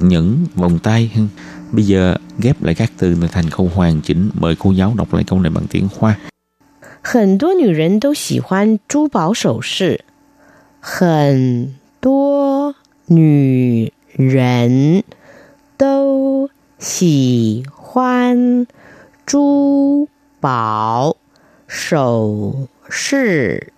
nhẫn, vòng tay ha. Bây giờ ghép lại các từ này thành câu hoàn chỉnh. Mời cô giáo đọc lại câu này bằng tiếng Hoa.
很多女人都喜欢珠宝首饰，很多女人都喜欢珠宝首饰。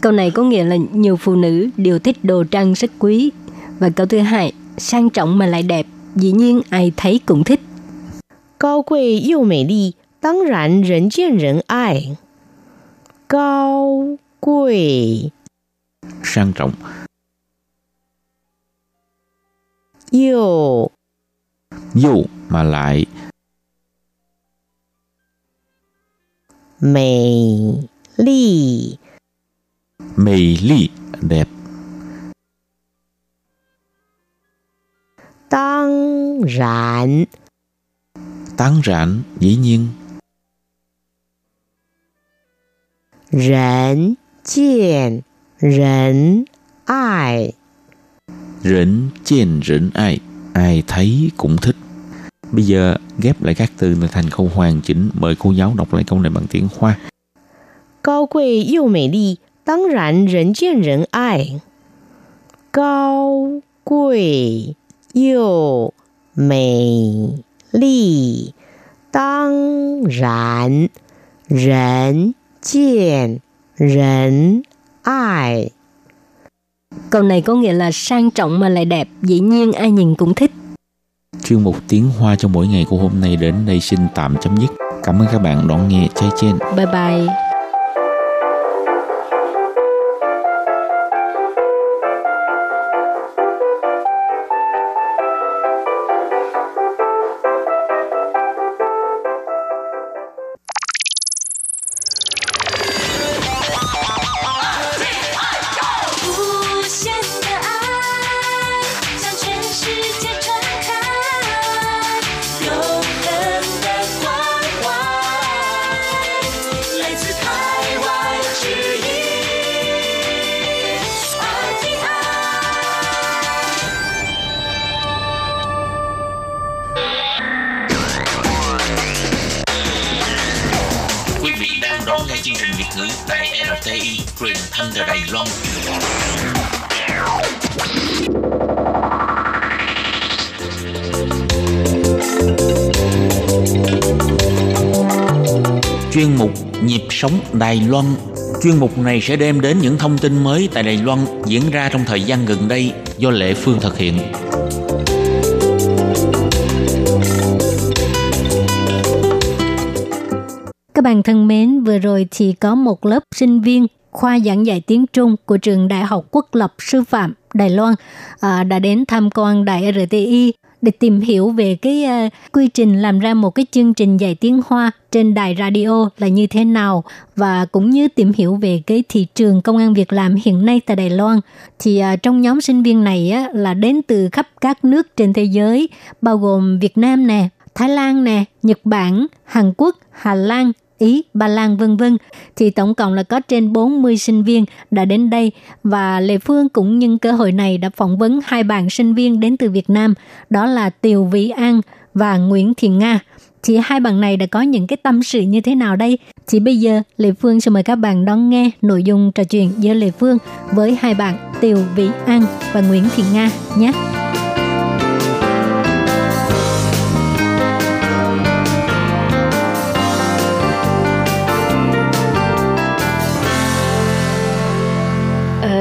Câu này có nghĩa là nhiều phụ nữ đều thích đồ trang sức quý. Và câu thứ hai, sang trọng mà lại đẹp, dĩ nhiên ai thấy cũng thích.
Cao quý yêu mỹ lì, đương nhiên nhân kiến nhân ai. Cao quý
sang trọng.
Yêu
yêu mà lại
mỹ lì
mỹ lì đẹp
tăng rạn.
Tăng rạn dĩ nhiên.
Rỉnh chien rỉnh ai.
Rỉnh chien rỉnh ai. Ai thấy cũng thích. Bây giờ ghép lại các từ là thành câu hoàn chỉnh. Mời cô giáo đọc lại câu này bằng tiếng hoa.
Cao quý yêu mỹ lì tăng rạn rỉnh chien rỉnh ai. Cao quý 又美丽，当然人见人爱。
Câu này có nghĩa là sang trọng mà lại đẹp, dĩ nhiên ai nhìn cũng thích.
Chuyên mục tiếng Hoa cho mỗi ngày của hôm nay đến đây xin tạm chấm dứt. Cảm ơn các bạn đón nghe chơi trên.
Bye bye.
Truyền từ Đài Loan. Chuyên mục Nhịp sống Đài Loan Chuyên mục này sẽ đem đến những thông tin mới tại Đài Loan diễn ra trong thời gian gần đây do Lệ Phương thực hiện.
Các bạn thân mến, vừa rồi thì có một lớp sinh viên khoa giảng dạy tiếng Trung của trường Đại học Quốc lập Sư phạm Đài Loan à, đã đến tham quan Đài RTI để tìm hiểu về cái uh, quy trình làm ra một cái chương trình dạy tiếng Hoa trên đài radio là như thế nào và cũng như tìm hiểu về cái thị trường công an việc làm hiện nay tại Đài Loan. Thì uh, trong nhóm sinh viên này á, là đến từ khắp các nước trên thế giới bao gồm Việt Nam nè, Thái Lan nè, Nhật Bản, Hàn Quốc, Hà Lan, Ý, Ba Lan vân vân thì tổng cộng là có trên 40 sinh viên đã đến đây và Lê Phương cũng nhân cơ hội này đã phỏng vấn hai bạn sinh viên đến từ Việt Nam đó là Tiều Vĩ An và Nguyễn Thiện Nga. Chị hai bạn này đã có những cái tâm sự như thế nào đây? Chỉ bây giờ Lê Phương sẽ mời các bạn đón nghe nội dung trò chuyện giữa Lê Phương với hai bạn Tiều Vĩ An và Nguyễn Thiện Nga nhé.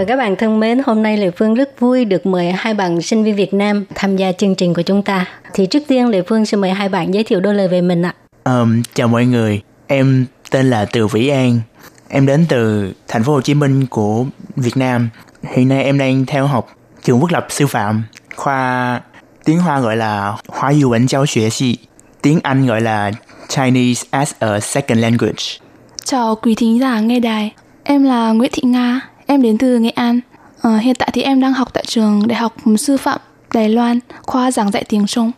Ờ, các bạn thân mến, hôm nay Lệ Phương rất vui được mời hai bạn sinh viên Việt Nam tham gia chương trình của chúng ta. Thì trước tiên Lệ Phương sẽ mời hai bạn giới thiệu đôi lời về mình ạ.
Um, chào mọi người, em tên là Từ Vĩ An. Em đến từ thành phố Hồ Chí Minh của Việt Nam. Hiện nay em đang theo học trường quốc lập sư phạm, khoa tiếng Hoa gọi là Hoa Yu Vấn Giáo Xuế Xi, tiếng Anh gọi là Chinese as a Second Language.
Chào quý thính giả nghe đài, em là Nguyễn Thị Nga, em đến từ Nghệ An. Ờ, hiện tại thì em đang học tại trường Đại học Sư phạm Đài Loan, khoa giảng dạy tiếng Trung.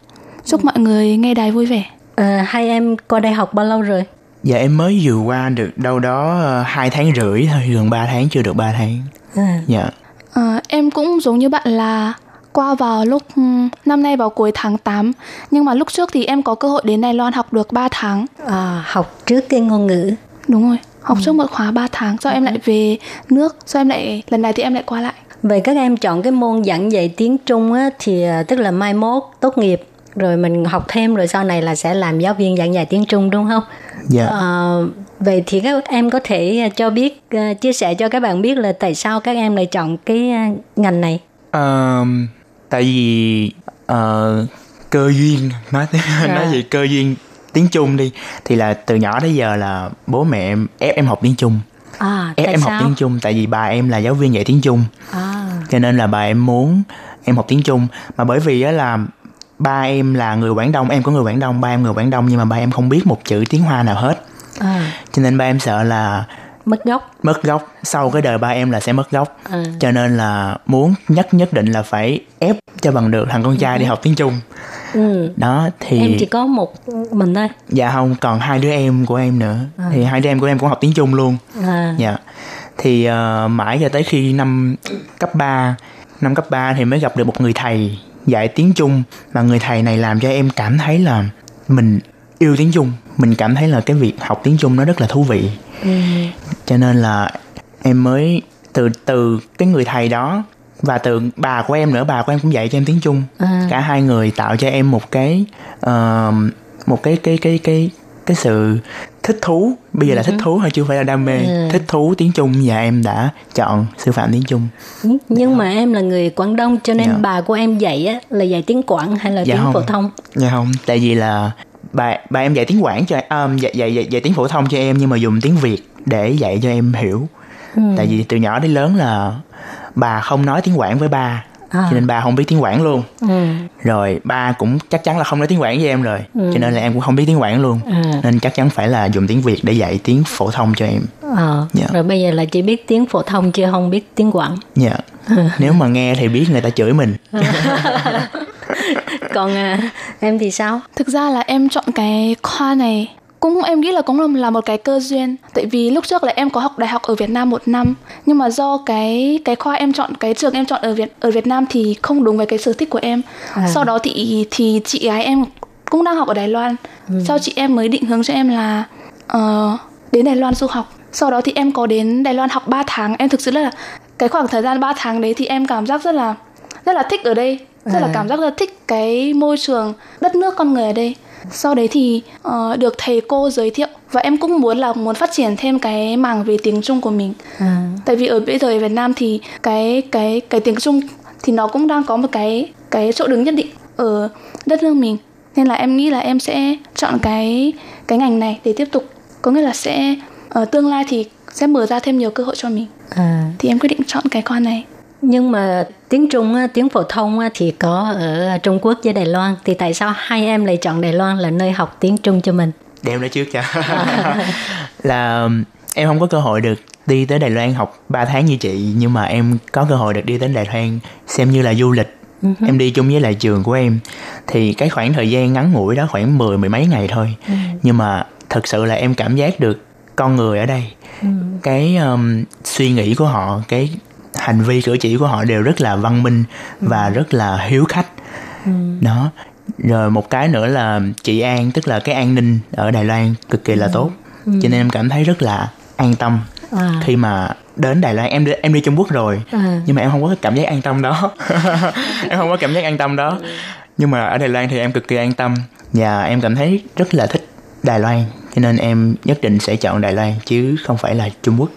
Chúc mọi người nghe đài vui vẻ.
Ờ, hai em qua đây học bao lâu rồi?
Dạ em mới vừa qua được đâu đó uh, 2 tháng rưỡi thôi, gần 3 tháng chưa được 3 tháng.
À.
Dạ.
Ờ, em cũng giống như bạn là qua vào lúc ừm, năm nay vào cuối tháng 8 nhưng mà lúc trước thì em có cơ hội đến Đài Loan học được 3 tháng.
À, học trước cái ngôn ngữ.
Đúng rồi, học trước một khóa 3 tháng sau em lại về nước, sau em lại lần này thì em lại qua lại.
Vậy các em chọn cái môn giảng dạy tiếng Trung á, thì à, tức là mai mốt tốt nghiệp rồi mình học thêm rồi sau này là sẽ làm giáo viên giảng dạy tiếng Trung đúng không?
Dạ.
Ờ, vậy thì các em có thể à, cho biết à, chia sẻ cho các bạn biết là tại sao các em lại chọn cái à, ngành này?
Um, tại vì uh, cơ duyên nói (laughs)
À.
nói gì cơ duyên tiếng Trung đi thì là từ nhỏ tới giờ là bố mẹ em ép em học tiếng Trung.
À,
ép em
sao?
học tiếng Trung tại vì bà em là giáo viên dạy tiếng Trung.
À,
cho nên là bà em muốn em học tiếng Trung. Mà bởi vì á là ba em là người Quảng Đông em có người Quảng Đông ba em người Quảng Đông nhưng mà ba em không biết một chữ tiếng Hoa nào hết.
À,
cho nên ba em sợ là
mất gốc.
mất gốc. Sau cái đời ba em là sẽ mất gốc.
À.
cho nên là muốn nhất nhất định là phải ép cho bằng được thằng con trai đi học tiếng Trung.
Ừ.
đó thì
Em chỉ có một mình thôi.
dạ không còn hai đứa em của em nữa. Thì hai đứa em của em cũng học tiếng Trung luôn.
À,
dạ. Thì ờ, mãi cho tới khi năm cấp 3 năm cấp 3 thì mới gặp được một người thầy dạy tiếng Trung. Mà người thầy này làm cho em cảm thấy là mình yêu tiếng Trung. Mình cảm thấy là cái việc học tiếng Trung nó rất là thú vị
ừ.
cho nên là em mới từ từ cái người thầy đó và từ bà của em nữa bà của em cũng dạy cho em tiếng Trung
À.
cả hai người tạo cho em một cái ờ, một cái cái cái cái cái sự thích thú bây giờ là thích thú thôi chứ không phải là đam mê
Ừ.
thích thú tiếng Trung và em đã chọn sư phạm tiếng Trung
Nhưng mà em là người Quảng Đông cho nên
Dạ.
bà của em dạy á là dạy tiếng Quảng hay là
Dạ
tiếng
không.
phổ thông?
Dạ không, tại vì là bà bà em dạy tiếng Quảng cho um, dạy, dạy dạy dạy tiếng phổ thông cho em nhưng mà dùng tiếng Việt để dạy cho em hiểu.
Ừ.
Tại vì từ nhỏ đến lớn là bà không nói tiếng Quảng với ba,
À.
cho nên ba không biết tiếng Quảng luôn.
Ừ.
Rồi ba cũng chắc chắn là không nói tiếng Quảng với em rồi,
Ừ.
cho nên là em cũng không biết tiếng Quảng luôn.
À.
Nên chắc chắn phải là dùng tiếng Việt để dạy tiếng phổ thông cho em.
Ờ,
Dạ.
Rồi bây giờ là chỉ biết tiếng phổ thông chứ không biết tiếng Quảng.
Dạ. Nếu mà nghe thì biết người ta chửi mình. (laughs)
Còn à, em thì sao?
Thực ra là em chọn cái khoa này cũng em nghĩ là cũng là- là một cái cơ duyên. Tại vì lúc trước là em có học đại học ở Việt Nam một năm. Nhưng mà do cái cái khoa em chọn cái trường em chọn ở Việt ở Việt Nam thì không đúng với cái sở thích của em.
À.
sau đó thì thì chị gái em cũng đang học ở Đài Loan. Sau chị em mới định hướng cho em là ờ, đến Đài Loan du học. Sau đó thì em có đến Đài Loan học 3 tháng. Em thực sự là cái khoảng thời gian 3 tháng đấy thì em cảm giác rất là rất là thích ở đây. Rất là
À.
cảm giác rất là thích cái môi trường đất nước con người ở đây sau đấy thì ờ, được thầy cô giới thiệu và em cũng muốn là muốn phát triển thêm cái mảng về tiếng Trung của mình.
À,
tại vì ở bây giờ ở Việt Nam thì cái cái cái tiếng Trung thì nó cũng đang có một cái cái chỗ đứng nhất định ở đất nước mình. Nên là em nghĩ là em sẽ chọn cái cái ngành này để tiếp tục. Có nghĩa là sẽ ở tương lai thì sẽ mở ra thêm nhiều cơ hội cho mình.
À.
thì em quyết định chọn cái khoa này.
Nhưng mà tiếng Trung, tiếng phổ thông thì có ở Trung Quốc với Đài Loan. Thì tại sao hai em lại chọn Đài Loan là nơi học tiếng Trung cho mình?
đem nó trước cho. (laughs) Là um, em không có cơ hội được đi tới Đài Loan học 3 tháng như chị nhưng mà em có cơ hội được đi đến Đài Loan xem như là du lịch. Em đi chung với lại trường của em. Thì cái khoảng thời gian ngắn ngủi đó khoảng mười mười mấy ngày thôi. Nhưng mà thật sự là em cảm giác được con người ở đây. Cái um, suy nghĩ của họ cái hành vi cử chỉ của họ đều rất là văn minh và rất là hiếu khách. Đó. Rồi một cái nữa là chị An tức là cái an ninh ở Đài Loan cực kỳ là tốt. Cho nên em cảm thấy rất là an tâm
À.
khi mà đến Đài Loan. Em đi, em đi Trung Quốc rồi
À.
nhưng mà em không có cảm giác an tâm đó. (laughs) Em không có cảm giác an tâm đó. Nhưng mà ở Đài Loan thì em cực kỳ an tâm và em cảm thấy rất là thích Đài Loan. Cho nên em nhất định sẽ chọn Đài Loan chứ không phải là Trung Quốc.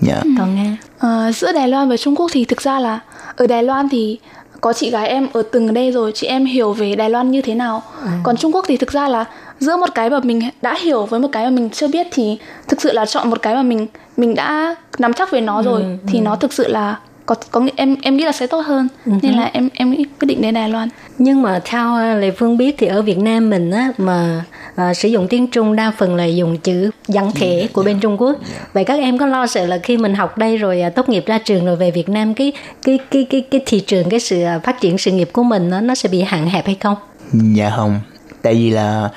Dạ.
Còn Nga?
Ờ, giữa Đài Loan và Trung Quốc thì thực ra là ở Đài Loan thì có chị gái em ở từng đây rồi chị em hiểu về Đài Loan như thế nào. Còn Trung Quốc thì thực ra là giữa một cái mà mình đã hiểu với một cái mà mình chưa biết thì thực sự là chọn một cái mà mình mình đã nắm chắc về nó rồi thì nó thực sự là có có em em nghĩ là sẽ tốt hơn. Nên là em em quyết định đến Đài Loan.
Nhưng mà theo à, Lê Phương biết thì ở Việt Nam mình á mà à, sử dụng tiếng Trung đa phần là dùng chữ văn thể của bên Trung Quốc. Vậy các em có lo sợ là khi mình học đây rồi à, tốt nghiệp ra trường rồi về Việt Nam cái cái cái cái cái thị trường cái sự à, phát triển sự nghiệp của mình nó nó sẽ bị hạn hẹp hay không?
Dạ không Tại vì là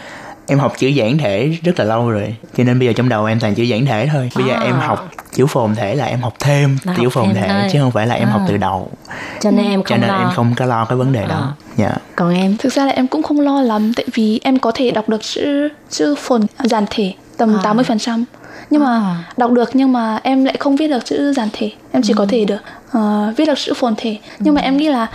em học chữ giản thể rất là lâu rồi Cho nên bây giờ trong đầu em toàn chữ giản thể thôi Bây giờ
À.
em học chữ phồn thể là em học thêm
Là
chữ
học
phồn
thêm
thể
thôi.
Chứ không phải là em học
À.
từ đầu
Cho nên em
Cho
không
nên
lo.
em không có lo cái vấn đề đó
À.
Dạ
Còn em
thực ra là em cũng không lo lắm tại vì em có thể đọc được chữ chữ phồn giản thể tầm
À.
80% nhưng mà
À.
đọc được nhưng mà em lại không viết được chữ giản thể em chỉ có thể được ờ, viết được chữ phồn thể nhưng mà em nghĩ là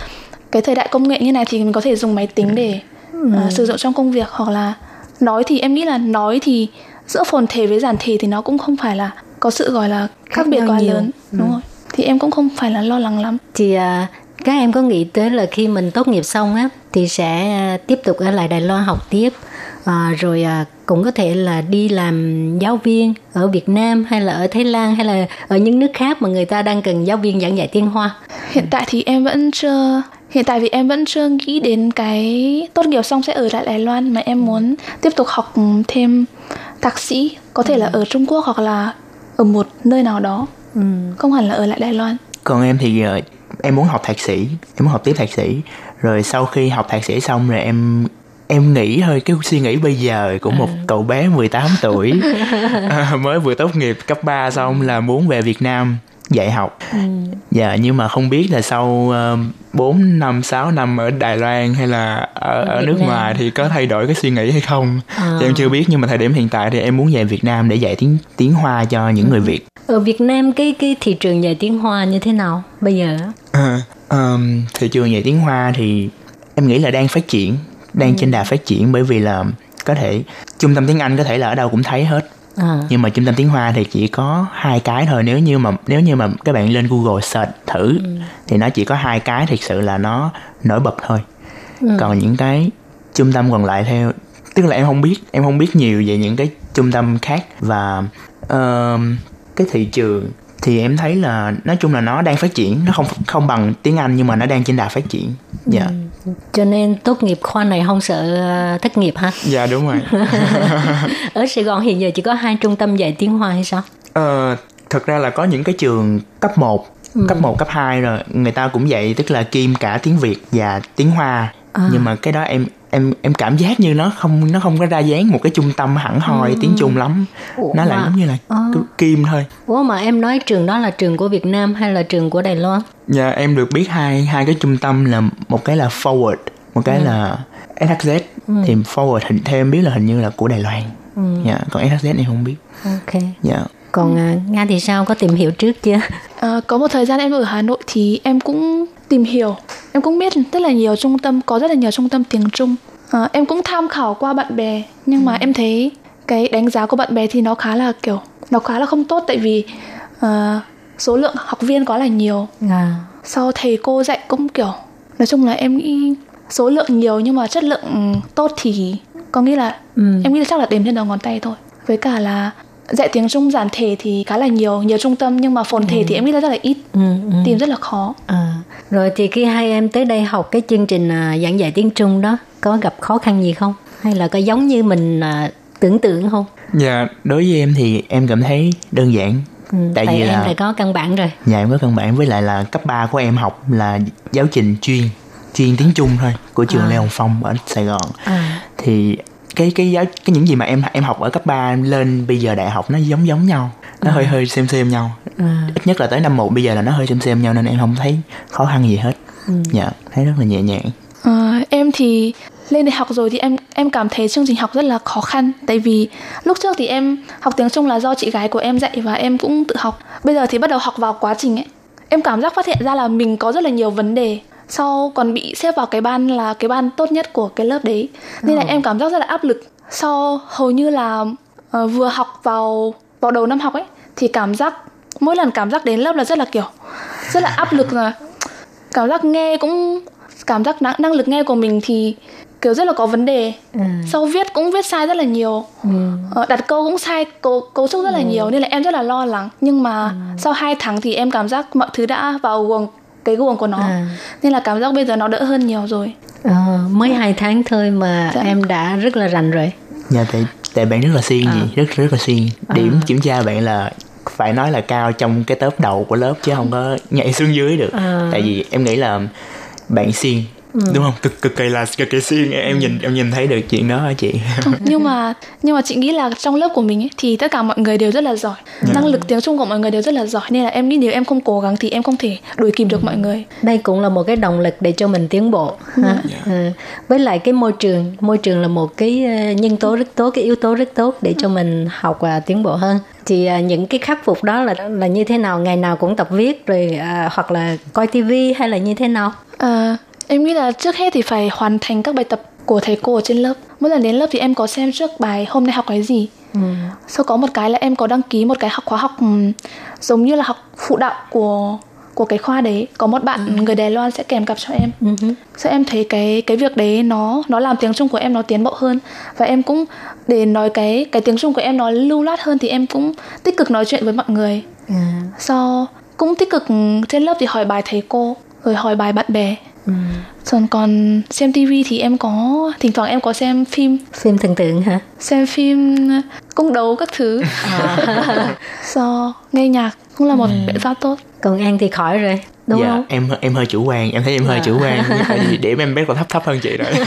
cái thời đại công nghệ như này thì mình có thể dùng máy tính để ờ, sử dụng trong công việc hoặc là nói thì em nghĩ là nói thì giữa phồn thể với giản thể thì nó cũng không phải là có sự gọi là khác
Khác
biệt quá
nhiều.
lớn. Đúng rồi. Thì em cũng không phải là lo lắng lắm.
Thì à, các em có nghĩ tới là khi mình tốt nghiệp xong á thì sẽ à, tiếp tục ở lại Đài Loan học tiếp à, rồi à, cũng có thể là đi làm giáo viên ở Việt Nam hay là ở Thái Lan hay là ở những nước khác mà người ta đang cần giáo viên giảng dạy tiếng Hoa.
Hiện tại thì em vẫn chưa hiện tại thì em vẫn chưa nghĩ đến cái tốt nghiệp xong sẽ ở lại Đài Loan mà em muốn tiếp tục học thêm thạc sĩ có thể là ở Trung Quốc hoặc là ở một nơi nào đó.
Ừ.
không hẳn là ở lại Đài Loan.
Còn em thì ờ, em muốn học thạc sĩ. Em muốn học tiếp thạc sĩ. Rồi sau khi học thạc sĩ xong rồi em em nghĩ thôi cái suy nghĩ bây giờ của một cậu bé 18 tuổi (laughs) à, mới vừa tốt nghiệp cấp 3 xong là muốn về Việt Nam dạy học
Ừ.
dạ nhưng mà không biết là sau ờ, bốn năm sáu năm ở Đài Loan hay là ở, ở
Việt
nước
Nam.
ngoài thì có thay đổi cái suy nghĩ hay không
À.
thì em chưa biết nhưng mà thời điểm hiện tại thì em muốn về Việt Nam để dạy tiếng tiếng Hoa cho những người Việt
Ở Việt Nam cái cái thị trường dạy tiếng Hoa như thế nào bây giờ?
À, um, thị trường dạy tiếng Hoa thì em nghĩ là đang phát triển, đang trên đà phát triển bởi vì là có thể trung tâm tiếng Anh có thể là ở đâu cũng thấy hết.
À.
Nhưng mà trung tâm tiếng Hoa thì chỉ có hai cái thôi nếu như mà nếu như mà các bạn lên Google search thử thì nó chỉ có hai cái thực sự là nó nổi bật thôi.
Ừ.
Còn những cái trung tâm còn lại theo tức là em không biết em không biết nhiều về những cái trung tâm khác và um, cái thị trường thì em thấy là nói chung là nó đang phát triển nó không không bằng tiếng Anh nhưng mà nó đang trên đà phát triển dạ
Cho nên tốt nghiệp khoa này không sợ ờ, thất nghiệp ha?
dạ đúng rồi (laughs)
Ở Sài Gòn hiện giờ chỉ có hai trung tâm dạy tiếng Hoa hay sao?
ờ, thật ra là có những cái trường cấp 1 cấp 1, cấp 2 rồi người ta cũng dạy tức là kim cả tiếng Việt và tiếng Hoa
À.
nhưng mà cái đó em em em cảm giác như nó không nó không có ra dáng một cái trung tâm hẳn hoi tiếng Trung lắm
Ủa,
nó lại giống như là cứ kim thôi
Ủa mà em nói trường đó là trường của Việt Nam hay là trường của Đài Loan?
Dạ em được biết hai hai cái trung tâm là một cái là Forward, một cái là SHZ. Thì Forward hình theo em biết là hình như là của Đài Loan. Dạ, còn SHZ em không biết.
Ok.
Dạ.
Còn à, Nga thì sao? Có tìm hiểu trước chưa?
Ờ, (laughs) có một thời gian em ở Hà Nội thì em cũng tìm hiểu em cũng biết rất là nhiều trung tâm có rất là nhiều trung tâm tiếng Trung Ờ, em cũng tham khảo qua bạn bè nhưng mà em thấy cái đánh giá của bạn bè thì nó khá là kiểu nó khá là không tốt tại vì ờ, số lượng học viên quá là nhiều
À.
sau thầy cô dạy cũng kiểu nói chung là em nghĩ số lượng nhiều nhưng mà chất lượng tốt thì có nghĩa là
Ừ.
em nghĩ là chắc là đếm trên đầu ngón tay thôi với cả là dạy tiếng Trung giản thể thì khá là nhiều nhiều trung tâm nhưng mà phồn thể thì em nghĩ là rất là ít
Ừ, ừ.
tìm rất là khó
À. Rồi thì khi hai em tới đây học cái chương trình à, giảng dạy tiếng Trung đó có gặp khó khăn gì không? Hay là có giống như mình à, tưởng tượng không?
Dạ, đối với em thì em cảm thấy đơn giản.
Ừ,
Tại
tại
vì
em
là
phải có căn bản rồi.
dạ em có căn bản với lại là cấp 3 của em học là giáo trình chuyên chuyên tiếng Trung thôi của trường
À.
Lê Hồng Phong ở Sài Gòn.
À.
Thì cái cái giáo cái những gì mà em em học ở cấp 3 lên bây giờ đại học nó giống giống nhau. Nó hơi hơi xem xem nhau.
À.
ít nhất là tới năm 1 bây giờ là nó hơi xem xem nhau nên em không thấy khó khăn gì hết
Ừ.
dạ thấy rất là nhẹ nhàng
Ờ, em thì lên đại học rồi thì em em cảm thấy chương trình học rất là khó khăn tại vì lúc trước thì em học tiếng Trung là do chị gái của em dạy và em cũng tự học bây giờ thì bắt đầu học vào quá trình ấy em cảm giác phát hiện ra là mình có rất là nhiều vấn đề sau còn bị xếp vào cái ban là cái ban tốt nhất của cái lớp đấy. Nên là
Ồ.
em cảm giác rất là áp lực. Sau hầu như là ờ, vừa học vào vào đầu năm học ấy thì cảm giác mỗi lần cảm giác đến lớp là rất là kiểu rất là áp lực là cảm giác nghe cũng cảm giác năng, năng lực nghe của mình thì kiểu rất là có vấn đề.
Ừ.
sau viết cũng viết sai rất là nhiều.
Ừ.
ờ, đặt câu cũng sai cấu, cấu trúc rất là nhiều nên là em rất là lo lắng. Nhưng mà sau 2 tháng thì em cảm giác mọi thứ đã vào guồng cái guồng của nó
À.
nên là cảm giác bây giờ nó đỡ hơn nhiều rồi
Ờ, mới hai tháng thôi mà
Dạ.
em đã rất là rành rồi.
dạ tại tại bạn rất là siêng
À.
gì rất rất là siêng điểm kiểm tra bạn là phải nói là cao trong cái tớp đầu của lớp chứ không có nhảy xuống dưới được
À.
tại vì em nghĩ là bạn siêng đúng không cực cực kỳ là cực kỳ siêng em nhìn em nhìn thấy được chuyện đó hả chị (laughs)
nhưng mà nhưng mà chị nghĩ là trong lớp của mình ấy, thì tất cả mọi người đều rất là giỏi năng lực tiếng trung của mọi người đều rất là giỏi nên là em nghĩ nếu em không cố gắng thì em không thể đuổi kịp được mọi người
Đây cũng là một cái động lực để cho mình tiến bộ. Ha? Ừ. Với lại cái môi trường, môi trường là một cái ờ, nhân tố rất tốt, cái yếu tố rất tốt để cho mình học và tiến bộ hơn. Thì à, những cái khắc phục đó là là như thế nào? Ngày nào cũng tập viết rồi à, hoặc là coi tivi hay là như thế nào?
Ờ, em nghĩ là trước hết thì phải hoàn thành các bài tập của thầy cô ở trên lớp mỗi lần đến lớp thì em có xem trước bài hôm nay học cái gì
Ừ.
sau có một cái là em có đăng ký một cái học khóa học giống như là học phụ đạo của của cái khoa đấy có một bạn người Đài Loan sẽ kèm cặp cho em
Ừ.
Sao em thấy cái cái việc đấy nó nó làm tiếng Trung của em nó tiến bộ hơn và em cũng để nói cái cái tiếng Trung của em nó lưu loát hơn thì em cũng tích cực nói chuyện với mọi người.
À.
Sau cũng tích cực trên lớp thì hỏi bài thầy cô rồi hỏi bài bạn bè.
Ừ.
Còn còn xem tivi thì em có thỉnh thoảng em có xem phim
Phim thần tượng hả?
xem phim cung đấu các thứ
À. (laughs)
sau nghe nhạc cũng là một biện pháp tốt
còn An thì khỏi rồi đúng
dạ,
không
em em hơi chủ quan em thấy em hơi
Dạ.
chủ quan Tại vì (laughs) điểm em bé còn thấp thấp hơn chị rồi (laughs)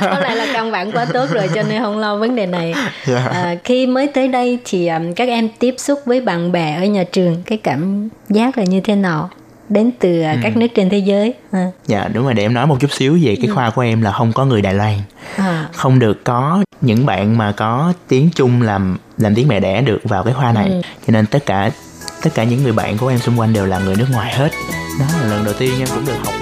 có lẽ là căn bản quá tốt rồi cho nên không lo vấn đề này
Dạ.
à, khi mới tới đây thì um, các em tiếp xúc với bạn bè ở nhà trường cái cảm giác là như thế nào đến từ
Ừ.
uh, các nước trên thế giới à.
dạ đúng rồi để em nói một chút xíu về cái khoa của em là không có người Đài Loan
À.
không được có những bạn mà có tiếng Trung làm làm tiếng mẹ đẻ được vào cái khoa này
Ừ.
cho nên tất cả tất cả những người bạn của em xung quanh đều là người nước ngoài hết đó là lần đầu tiên em cũng được học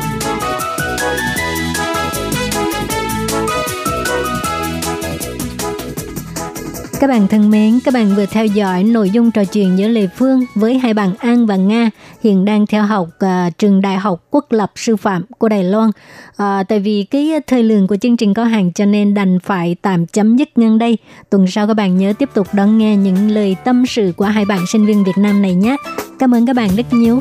Các bạn thân mến, các bạn vừa theo dõi nội dung trò chuyện giữa Lê Phương với hai bạn An và Nga hiện đang theo học uh, trường Đại học Quốc lập Sư phạm của Đài Loan. Uh, tại vì cái thời lượng của chương trình có hạn cho nên đành phải tạm chấm dứt ngang đây. Tuần sau các bạn nhớ tiếp tục đón nghe những lời tâm sự của hai bạn sinh viên Việt Nam này nhé. Cảm ơn các bạn rất nhiều.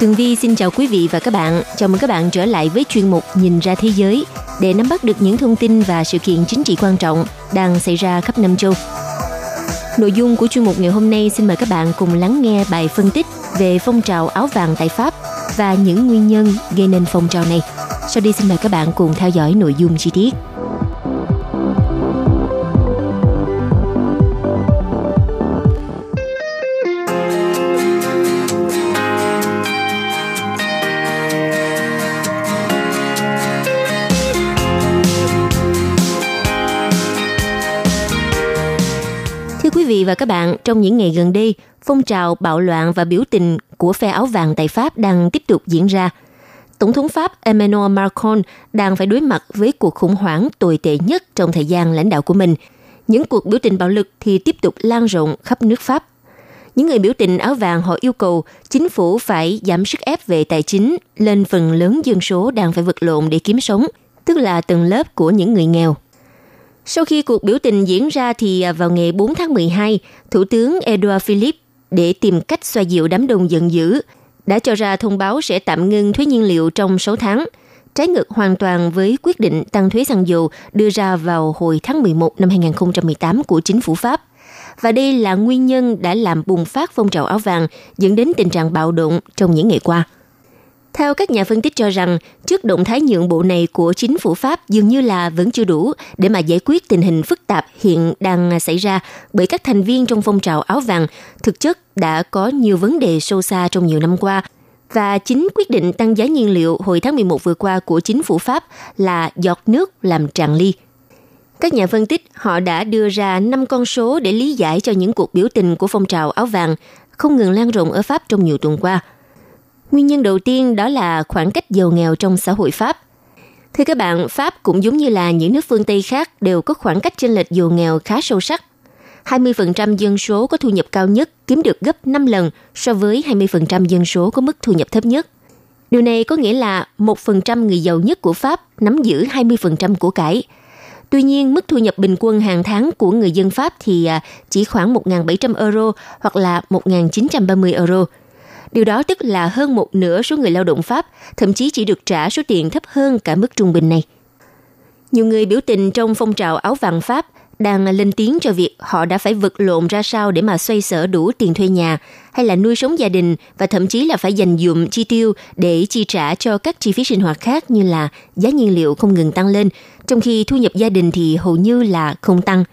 Tường Vi xin chào quý vị và các bạn. Chào mừng các bạn trở lại với chuyên mục Nhìn ra thế giới để nắm bắt được những thông tin và sự kiện chính trị quan trọng đang xảy ra khắp năm châu. Nội dung của chuyên mục ngày hôm nay xin mời các bạn cùng lắng nghe bài phân tích về phong trào áo vàng tại Pháp và những nguyên nhân gây nên phong trào này. Sau đây xin mời các bạn cùng theo dõi nội dung chi tiết. Và các bạn, trong những ngày gần đây, phong trào bạo loạn và biểu tình của phe áo vàng tại Pháp đang tiếp tục diễn ra. Tổng thống Pháp Emmanuel Macron đang phải đối mặt với cuộc khủng hoảng tồi tệ nhất trong thời gian lãnh đạo của mình. Những cuộc biểu tình bạo lực thì tiếp tục lan rộng khắp nước Pháp. Những người biểu tình áo vàng họ yêu cầu chính phủ phải giảm sức ép về tài chính lên phần lớn dân số đang phải vật lộn để kiếm sống, tức là tầng lớp của những người nghèo. Sau khi cuộc biểu tình diễn ra thì à, vào ngày 4 tháng 12, Thủ tướng Edouard Philippe để tìm cách xoa dịu đám đông giận dữ, đã cho ra thông báo sẽ tạm ngưng thuế nhiên liệu trong 6 tháng, trái ngược hoàn toàn với quyết định tăng thuế xăng dầu đưa ra vào hồi tháng 11 năm 2018 của chính phủ Pháp. Và đây là nguyên nhân đã làm bùng phát phong trào áo vàng dẫn đến tình trạng bạo động trong những ngày qua. Theo các nhà phân tích cho rằng, trước động thái nhượng bộ này của chính phủ Pháp dường như là vẫn chưa đủ để mà giải quyết tình hình phức tạp hiện đang xảy ra bởi các thành viên trong phong trào áo vàng thực chất đã có nhiều vấn đề sâu xa trong nhiều năm qua. Và chính quyết định tăng giá nhiên liệu hồi tháng 11 vừa qua của chính phủ Pháp là giọt nước làm tràn ly. Các nhà phân tích họ đã đưa ra 5 con số để lý giải cho những cuộc biểu tình của phong trào áo vàng không ngừng lan rộng ở Pháp trong nhiều tuần qua. Nguyên nhân đầu tiên đó là khoảng cách giàu nghèo trong xã hội Pháp. Thưa các bạn, Pháp cũng giống như là những nước phương Tây khác đều có khoảng cách chênh lệch giàu nghèo khá sâu sắc. 20% dân số có thu nhập cao nhất kiếm được gấp 5 lần so với 20% dân số có mức thu nhập thấp nhất. Điều này có nghĩa là 1% người giàu nhất của Pháp nắm giữ 20% của cải. Tuy nhiên, mức thu nhập bình quân hàng tháng của người dân Pháp thì à, chỉ khoảng 1.700 euro hoặc là 1.930 euro. Điều đó tức là hơn một nửa số người lao động Pháp thậm chí chỉ được trả số tiền thấp hơn cả mức trung bình này. Nhiều người biểu tình trong phong trào áo vàng Pháp đang lên tiếng cho việc họ đã phải vật lộn ra sao để mà xoay sở đủ tiền thuê nhà hay là nuôi sống gia đình và thậm chí là phải dành dụm chi tiêu để chi trả cho các chi phí sinh hoạt khác như là giá nhiên liệu không ngừng tăng lên, trong khi thu nhập gia đình thì hầu như là không tăng.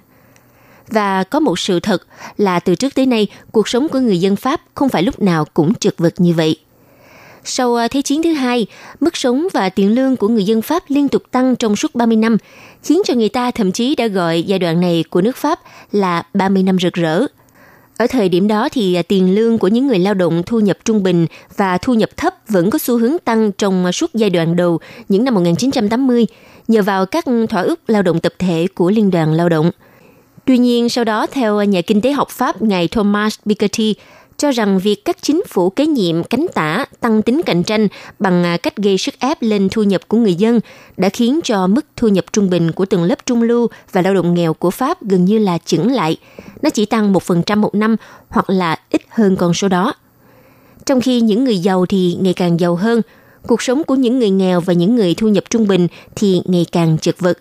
Và có một sự thật là từ trước tới nay, cuộc sống của người dân Pháp không phải lúc nào cũng trượt vật như vậy. Sau à, Thế chiến thứ hai, mức sống và tiền lương của người dân Pháp liên tục tăng trong suốt 30 năm, khiến cho người ta thậm chí đã gọi giai đoạn này của nước Pháp là 30 năm rực rỡ. Ở thời điểm đó thì à, tiền lương của những người lao động thu nhập trung bình và thu nhập thấp vẫn có xu hướng tăng trong à, suốt giai đoạn đầu những năm 1980 nhờ vào các thỏa ước lao động tập thể của Liên đoàn Lao động. Tuy nhiên, sau đó theo nhà kinh tế học Pháp ngài Thomas Piketty, cho rằng việc các chính phủ kế nhiệm cánh tả tăng tính cạnh tranh bằng cách gây sức ép lên thu nhập của người dân đã khiến cho mức thu nhập trung bình của tầng lớp trung lưu và lao động nghèo của Pháp gần như là chững lại. Nó chỉ tăng 1% một năm hoặc là ít hơn con số đó. Trong khi những người giàu thì ngày càng giàu hơn, cuộc sống của những người nghèo và những người thu nhập trung bình thì ngày càng chật vật.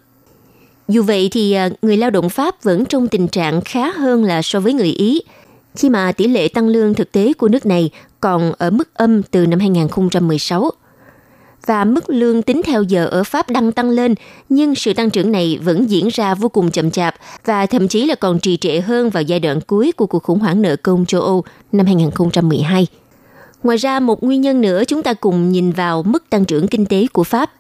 Dù vậy thì à, người lao động Pháp vẫn trong tình trạng khá hơn là so với người Ý – khi mà tỷ lệ tăng lương thực tế của nước này còn ở mức âm từ năm 2016. Và mức lương tính theo giờ ở Pháp đang tăng lên, nhưng sự tăng trưởng này vẫn diễn ra vô cùng chậm chạp và thậm chí là còn trì trệ hơn vào giai đoạn cuối của cuộc khủng hoảng nợ công châu Âu năm 2012. Ngoài ra, một nguyên nhân nữa chúng ta cùng nhìn vào mức tăng trưởng kinh tế của Pháp.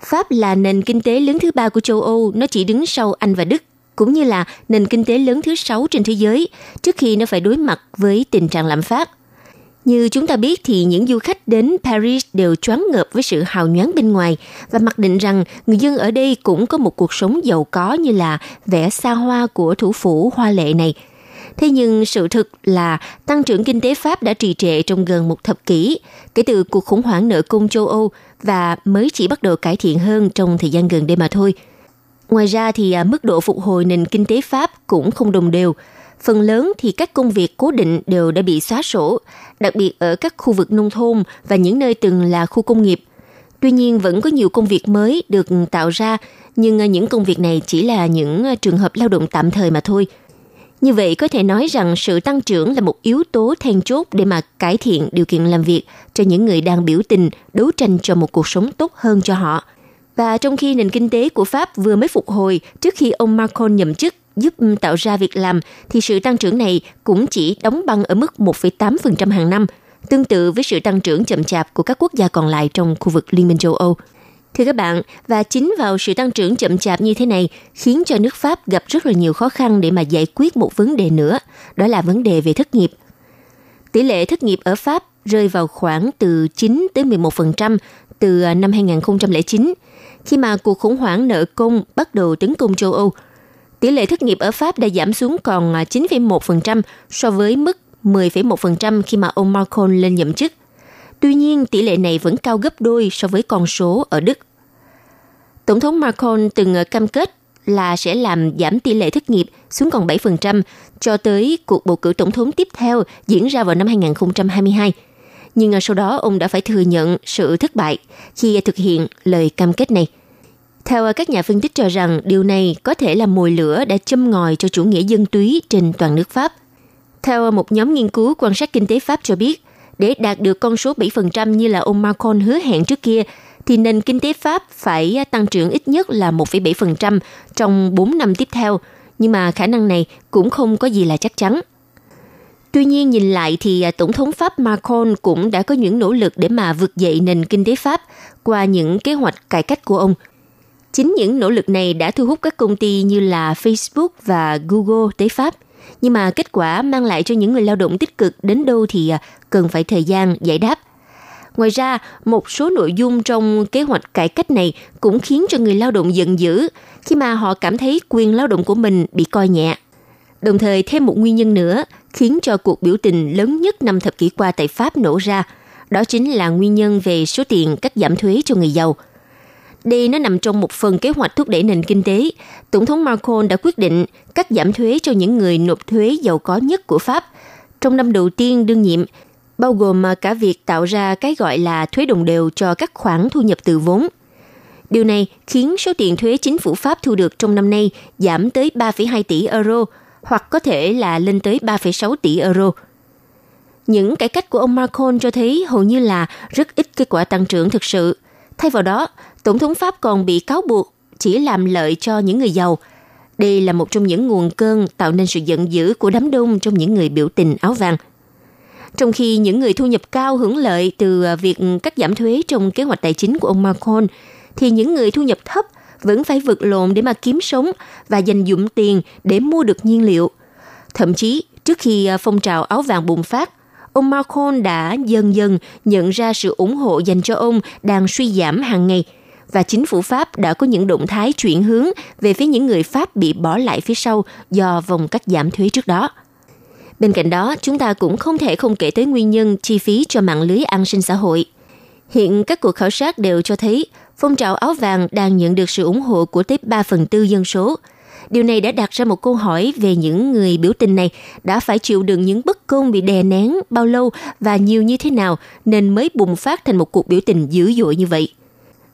Pháp là nền kinh tế lớn thứ ba của châu Âu, nó chỉ đứng sau Anh và Đức cũng như là nền kinh tế lớn thứ sáu trên thế giới trước khi nó phải đối mặt với tình trạng lạm phát. Như chúng ta biết thì những du khách đến Paris đều choáng ngợp với sự hào nhoáng bên ngoài và mặc định rằng người dân ở đây cũng có một cuộc sống giàu có như là vẻ xa hoa của thủ phủ hoa lệ này. Thế nhưng sự thực là tăng trưởng kinh tế Pháp đã trì trệ trong gần một thập kỷ kể từ cuộc khủng hoảng nợ công châu Âu và mới chỉ bắt đầu cải thiện hơn trong thời gian gần đây mà thôi – Ngoài ra thì à, mức độ phục hồi nền kinh tế Pháp cũng không đồng đều. Phần lớn thì các công việc cố định đều đã bị xóa sổ, đặc biệt ở các khu vực nông thôn và những nơi từng là khu công nghiệp. Tuy nhiên vẫn có nhiều công việc mới được tạo ra, nhưng à, những công việc này chỉ là những à, trường hợp lao động tạm thời mà thôi. Như vậy có thể nói rằng sự tăng trưởng là một yếu tố then chốt để mà cải thiện điều kiện làm việc cho những người đang biểu tình đấu tranh cho một cuộc sống tốt hơn cho họ – và trong khi nền kinh tế của Pháp vừa mới phục hồi trước khi ông Macron nhậm chức giúp tạo ra việc làm, thì sự tăng trưởng này cũng chỉ đóng băng ở mức 1,8% hàng năm, tương tự với sự tăng trưởng chậm chạp của các quốc gia còn lại trong khu vực Liên minh châu Âu. Thưa các bạn, và chính vào sự tăng trưởng chậm chạp như thế này khiến cho nước Pháp gặp rất là nhiều khó khăn để mà giải quyết một vấn đề nữa, đó là vấn đề về thất nghiệp. Tỷ lệ thất nghiệp ở Pháp rơi vào khoảng từ 9 tới 11% từ à, năm 2009 khi mà cuộc khủng hoảng nợ công bắt đầu tấn công châu Âu. Tỷ lệ thất nghiệp ở Pháp đã giảm xuống còn à, 9,1% so với mức 10,1% khi mà ông Macron lên nhậm chức. Tuy nhiên, tỷ lệ này vẫn cao gấp đôi so với con số ở Đức. Tổng thống Macron từng ờ, cam kết là sẽ làm giảm tỷ lệ thất nghiệp xuống còn 7% cho tới cuộc bầu cử tổng thống tiếp theo diễn ra vào năm 2022 nhưng ờ, sau đó ông đã phải thừa nhận sự thất bại khi thực hiện lời cam kết này. Theo ờ, các nhà phân tích cho rằng điều này có thể là mồi lửa đã châm ngòi cho chủ nghĩa dân túy trên toàn nước Pháp. Theo một nhóm nghiên cứu quan sát kinh tế Pháp cho biết, để đạt được con số 7% như là ông Macron hứa hẹn trước kia, thì nền kinh tế Pháp phải tăng trưởng ít nhất là 1,7% trong 4 năm tiếp theo, nhưng mà khả năng này cũng không có gì là chắc chắn. Tuy nhiên nhìn lại thì à, Tổng thống Pháp Macron cũng đã có những nỗ lực để mà vực dậy nền kinh tế Pháp qua những kế hoạch cải cách của ông. Chính những nỗ lực này đã thu hút các công ty như là Facebook và Google tới Pháp. Nhưng mà kết quả mang lại cho những người lao động tích cực đến đâu thì à, cần phải thời gian giải đáp. Ngoài ra, một số nội dung trong kế hoạch cải cách này cũng khiến cho người lao động giận dữ khi mà họ cảm thấy quyền lao động của mình bị coi nhẹ. Đồng thời thêm một nguyên nhân nữa khiến cho cuộc biểu tình lớn nhất năm thập kỷ qua tại Pháp nổ ra, đó chính là nguyên nhân về số tiền cắt giảm thuế cho người giàu. Đây nó nằm trong một phần kế hoạch thúc đẩy nền kinh tế. Tổng thống Macron đã quyết định cắt giảm thuế cho những người nộp thuế giàu có nhất của Pháp trong năm đầu tiên đương nhiệm, bao gồm à, cả việc tạo ra cái gọi là thuế đồng đều cho các khoản thu nhập từ vốn. Điều này khiến số tiền thuế chính phủ Pháp thu được trong năm nay giảm tới 3,2 tỷ euro, hoặc có thể là lên tới 3,6 tỷ euro. Những cải cách của ông Macron cho thấy hầu như là rất ít kết quả tăng trưởng thực sự. Thay vào đó, Tổng thống Pháp còn bị cáo buộc chỉ làm lợi cho những người giàu. Đây là một trong những nguồn cơn tạo nên sự giận dữ của đám đông trong những người biểu tình áo vàng. Trong khi những người thu nhập cao hưởng lợi từ à, việc cắt giảm thuế trong kế hoạch tài chính của ông Macron, thì những người thu nhập thấp vẫn phải vật lộn để mà kiếm sống và dành dụm tiền để mua được nhiên liệu. Thậm chí, trước khi à, phong trào áo vàng bùng phát, ông Macron đã dần dần nhận ra sự ủng hộ dành cho ông đang suy giảm hàng ngày và chính phủ Pháp đã có những động thái chuyển hướng về phía những người Pháp bị bỏ lại phía sau do vòng cắt giảm thuế trước đó. Bên cạnh đó, chúng ta cũng không thể không kể tới nguyên nhân chi phí cho mạng lưới an sinh xã hội. Hiện các cuộc khảo sát đều cho thấy phong trào áo vàng đang nhận được sự ủng hộ của tới 3 phần tư dân số. Điều này đã đặt ra một câu hỏi về những người biểu tình này đã phải chịu đựng những bất công bị đè nén bao lâu và nhiều như thế nào nên mới bùng phát thành một cuộc biểu tình dữ dội như vậy.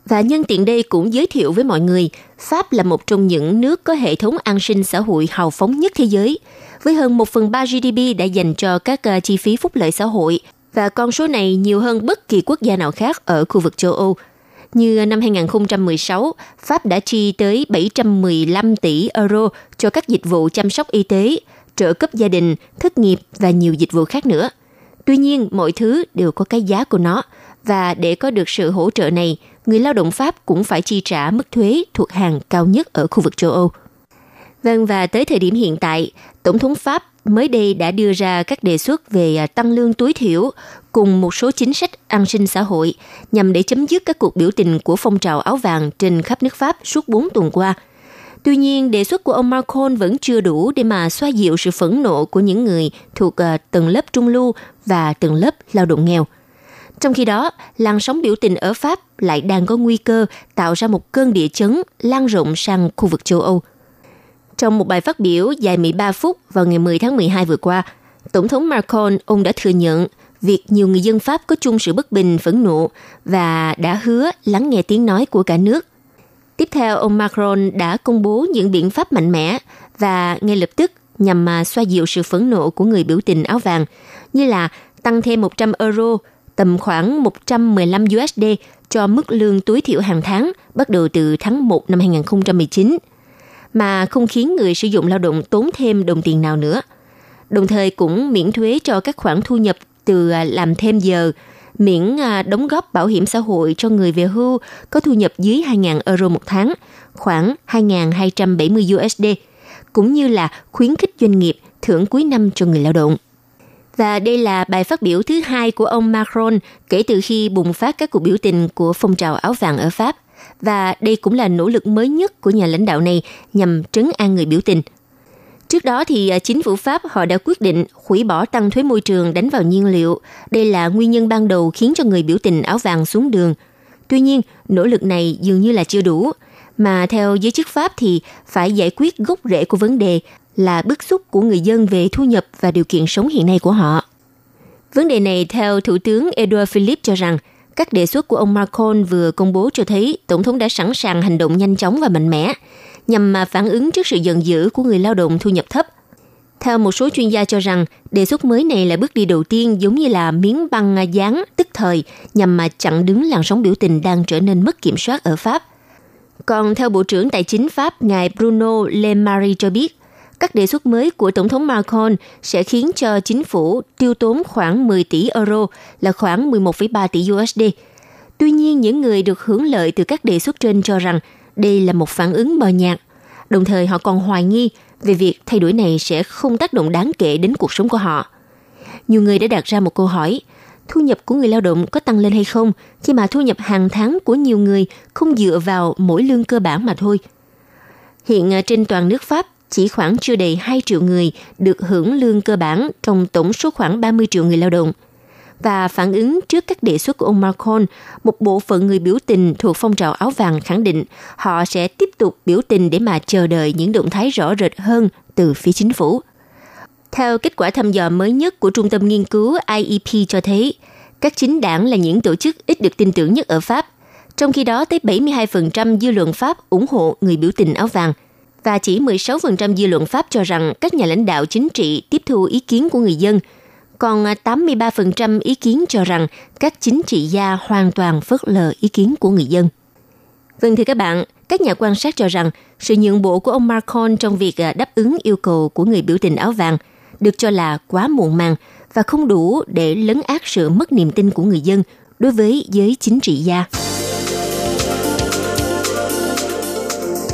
Và nhân tiện đây cũng giới thiệu với mọi người, Pháp là một trong những nước có hệ thống an sinh xã hội hào phóng nhất thế giới, với hơn 1 phần 3 GDP đã dành cho các ờ, chi phí phúc lợi xã hội, và con số này nhiều hơn bất kỳ quốc gia nào khác ở khu vực châu Âu. Như năm 2016, Pháp đã chi tới 715 tỷ euro cho các dịch vụ chăm sóc y tế, trợ cấp gia đình, thất nghiệp và nhiều dịch vụ khác nữa. Tuy nhiên, mọi thứ đều có cái giá của nó, và để có được sự hỗ trợ này, người lao động Pháp cũng phải chi trả mức thuế thuộc hàng cao nhất ở khu vực châu Âu. Vâng, và tới thời điểm hiện tại, Tổng thống Pháp mới đây đã đưa ra các đề xuất về à, tăng lương tối thiểu cùng một số chính sách an sinh xã hội nhằm để chấm dứt các cuộc biểu tình của phong trào áo vàng trên khắp nước Pháp suốt 4 tuần qua. Tuy nhiên, đề xuất của ông Macron vẫn chưa đủ để mà xoa dịu sự phẫn nộ của những người thuộc à, tầng lớp trung lưu và tầng lớp lao động nghèo. Trong khi đó, làn sóng biểu tình ở Pháp lại đang có nguy cơ tạo ra một cơn địa chấn lan rộng sang khu vực châu Âu. Trong một bài phát biểu dài 13 phút vào ngày 10 tháng 12 vừa qua, Tổng thống Macron ông đã thừa nhận việc nhiều người dân Pháp có chung sự bất bình, phẫn nộ và đã hứa lắng nghe tiếng nói của cả nước. Tiếp theo, ông Macron đã công bố những biện pháp mạnh mẽ và ngay lập tức nhằm mà xoa dịu sự phẫn nộ của người biểu tình áo vàng, như là tăng thêm 100 euro, tầm khoảng 115 USD cho mức lương tối thiểu hàng tháng bắt đầu từ tháng 1 năm 2019 mà không khiến người sử dụng lao động tốn thêm đồng tiền nào nữa. Đồng thời cũng miễn thuế cho các khoản thu nhập từ à, làm thêm giờ, miễn à, đóng góp bảo hiểm xã hội cho người về hưu có thu nhập dưới 2.000 euro một tháng, khoảng 2.270 USD, cũng như là khuyến khích doanh nghiệp thưởng cuối năm cho người lao động. Và đây là bài phát biểu thứ hai của ông Macron kể từ khi bùng phát các cuộc biểu tình của phong trào áo vàng ở Pháp – và đây cũng là nỗ lực mới nhất của nhà lãnh đạo này nhằm trấn an người biểu tình. Trước đó thì à, chính phủ Pháp họ đã quyết định hủy bỏ tăng thuế môi trường đánh vào nhiên liệu. Đây là nguyên nhân ban đầu khiến cho người biểu tình áo vàng xuống đường. Tuy nhiên, nỗ lực này dường như là chưa đủ, mà theo giới chức Pháp thì phải giải quyết gốc rễ của vấn đề là bức xúc của người dân về thu nhập và điều kiện sống hiện nay của họ. Vấn đề này theo Thủ tướng Edouard Philippe cho rằng các đề xuất của ông Macron vừa công bố cho thấy Tổng thống đã sẵn sàng hành động nhanh chóng và mạnh mẽ nhằm mà phản ứng trước sự giận dữ của người lao động thu nhập thấp. Theo một số chuyên gia cho rằng, đề xuất mới này là bước đi đầu tiên giống như là miếng băng dán tức thời nhằm mà chặn đứng làn sóng biểu tình đang trở nên mất kiểm soát ở Pháp. Còn theo Bộ trưởng Tài chính Pháp, ngài Bruno Le Maire cho biết, các đề xuất mới của Tổng thống Macron sẽ khiến cho chính phủ tiêu tốn khoảng 10 tỷ euro là khoảng 11,3 tỷ USD. Tuy nhiên, những người được hưởng lợi từ các đề xuất trên cho rằng đây là một phản ứng mờ nhạt. Đồng thời họ còn hoài nghi về việc thay đổi này sẽ không tác động đáng kể đến cuộc sống của họ. Nhiều người đã đặt ra một câu hỏi, thu nhập của người lao động có tăng lên hay không khi mà thu nhập hàng tháng của nhiều người không dựa vào mỗi lương cơ bản mà thôi. Hiện à, trên toàn nước Pháp, chỉ khoảng chưa đầy 2 triệu người được hưởng lương cơ bản trong tổng số khoảng 30 triệu người lao động. Và phản ứng trước các đề xuất của ông Macron, một bộ phận người biểu tình thuộc phong trào áo vàng khẳng định họ sẽ tiếp tục biểu tình để mà chờ đợi những động thái rõ rệt hơn từ phía chính phủ. Theo kết quả thăm dò mới nhất của Trung tâm Nghiên cứu IEP cho thấy, các chính đảng là những tổ chức ít được tin tưởng nhất ở Pháp – Trong khi đó, tới 72% dư luận Pháp ủng hộ người biểu tình áo vàng và chỉ 16% dư luận Pháp cho rằng các nhà lãnh đạo chính trị tiếp thu ý kiến của người dân, còn à, 83% ý kiến cho rằng các chính trị gia hoàn toàn phớt lờ ý kiến của người dân. Vâng thưa các bạn, các nhà quan sát cho rằng sự nhượng bộ của ông Macron trong việc à, đáp ứng yêu cầu của người biểu tình áo vàng được cho là quá muộn màng và không đủ để lấn át sự mất niềm tin của người dân đối với giới chính trị gia.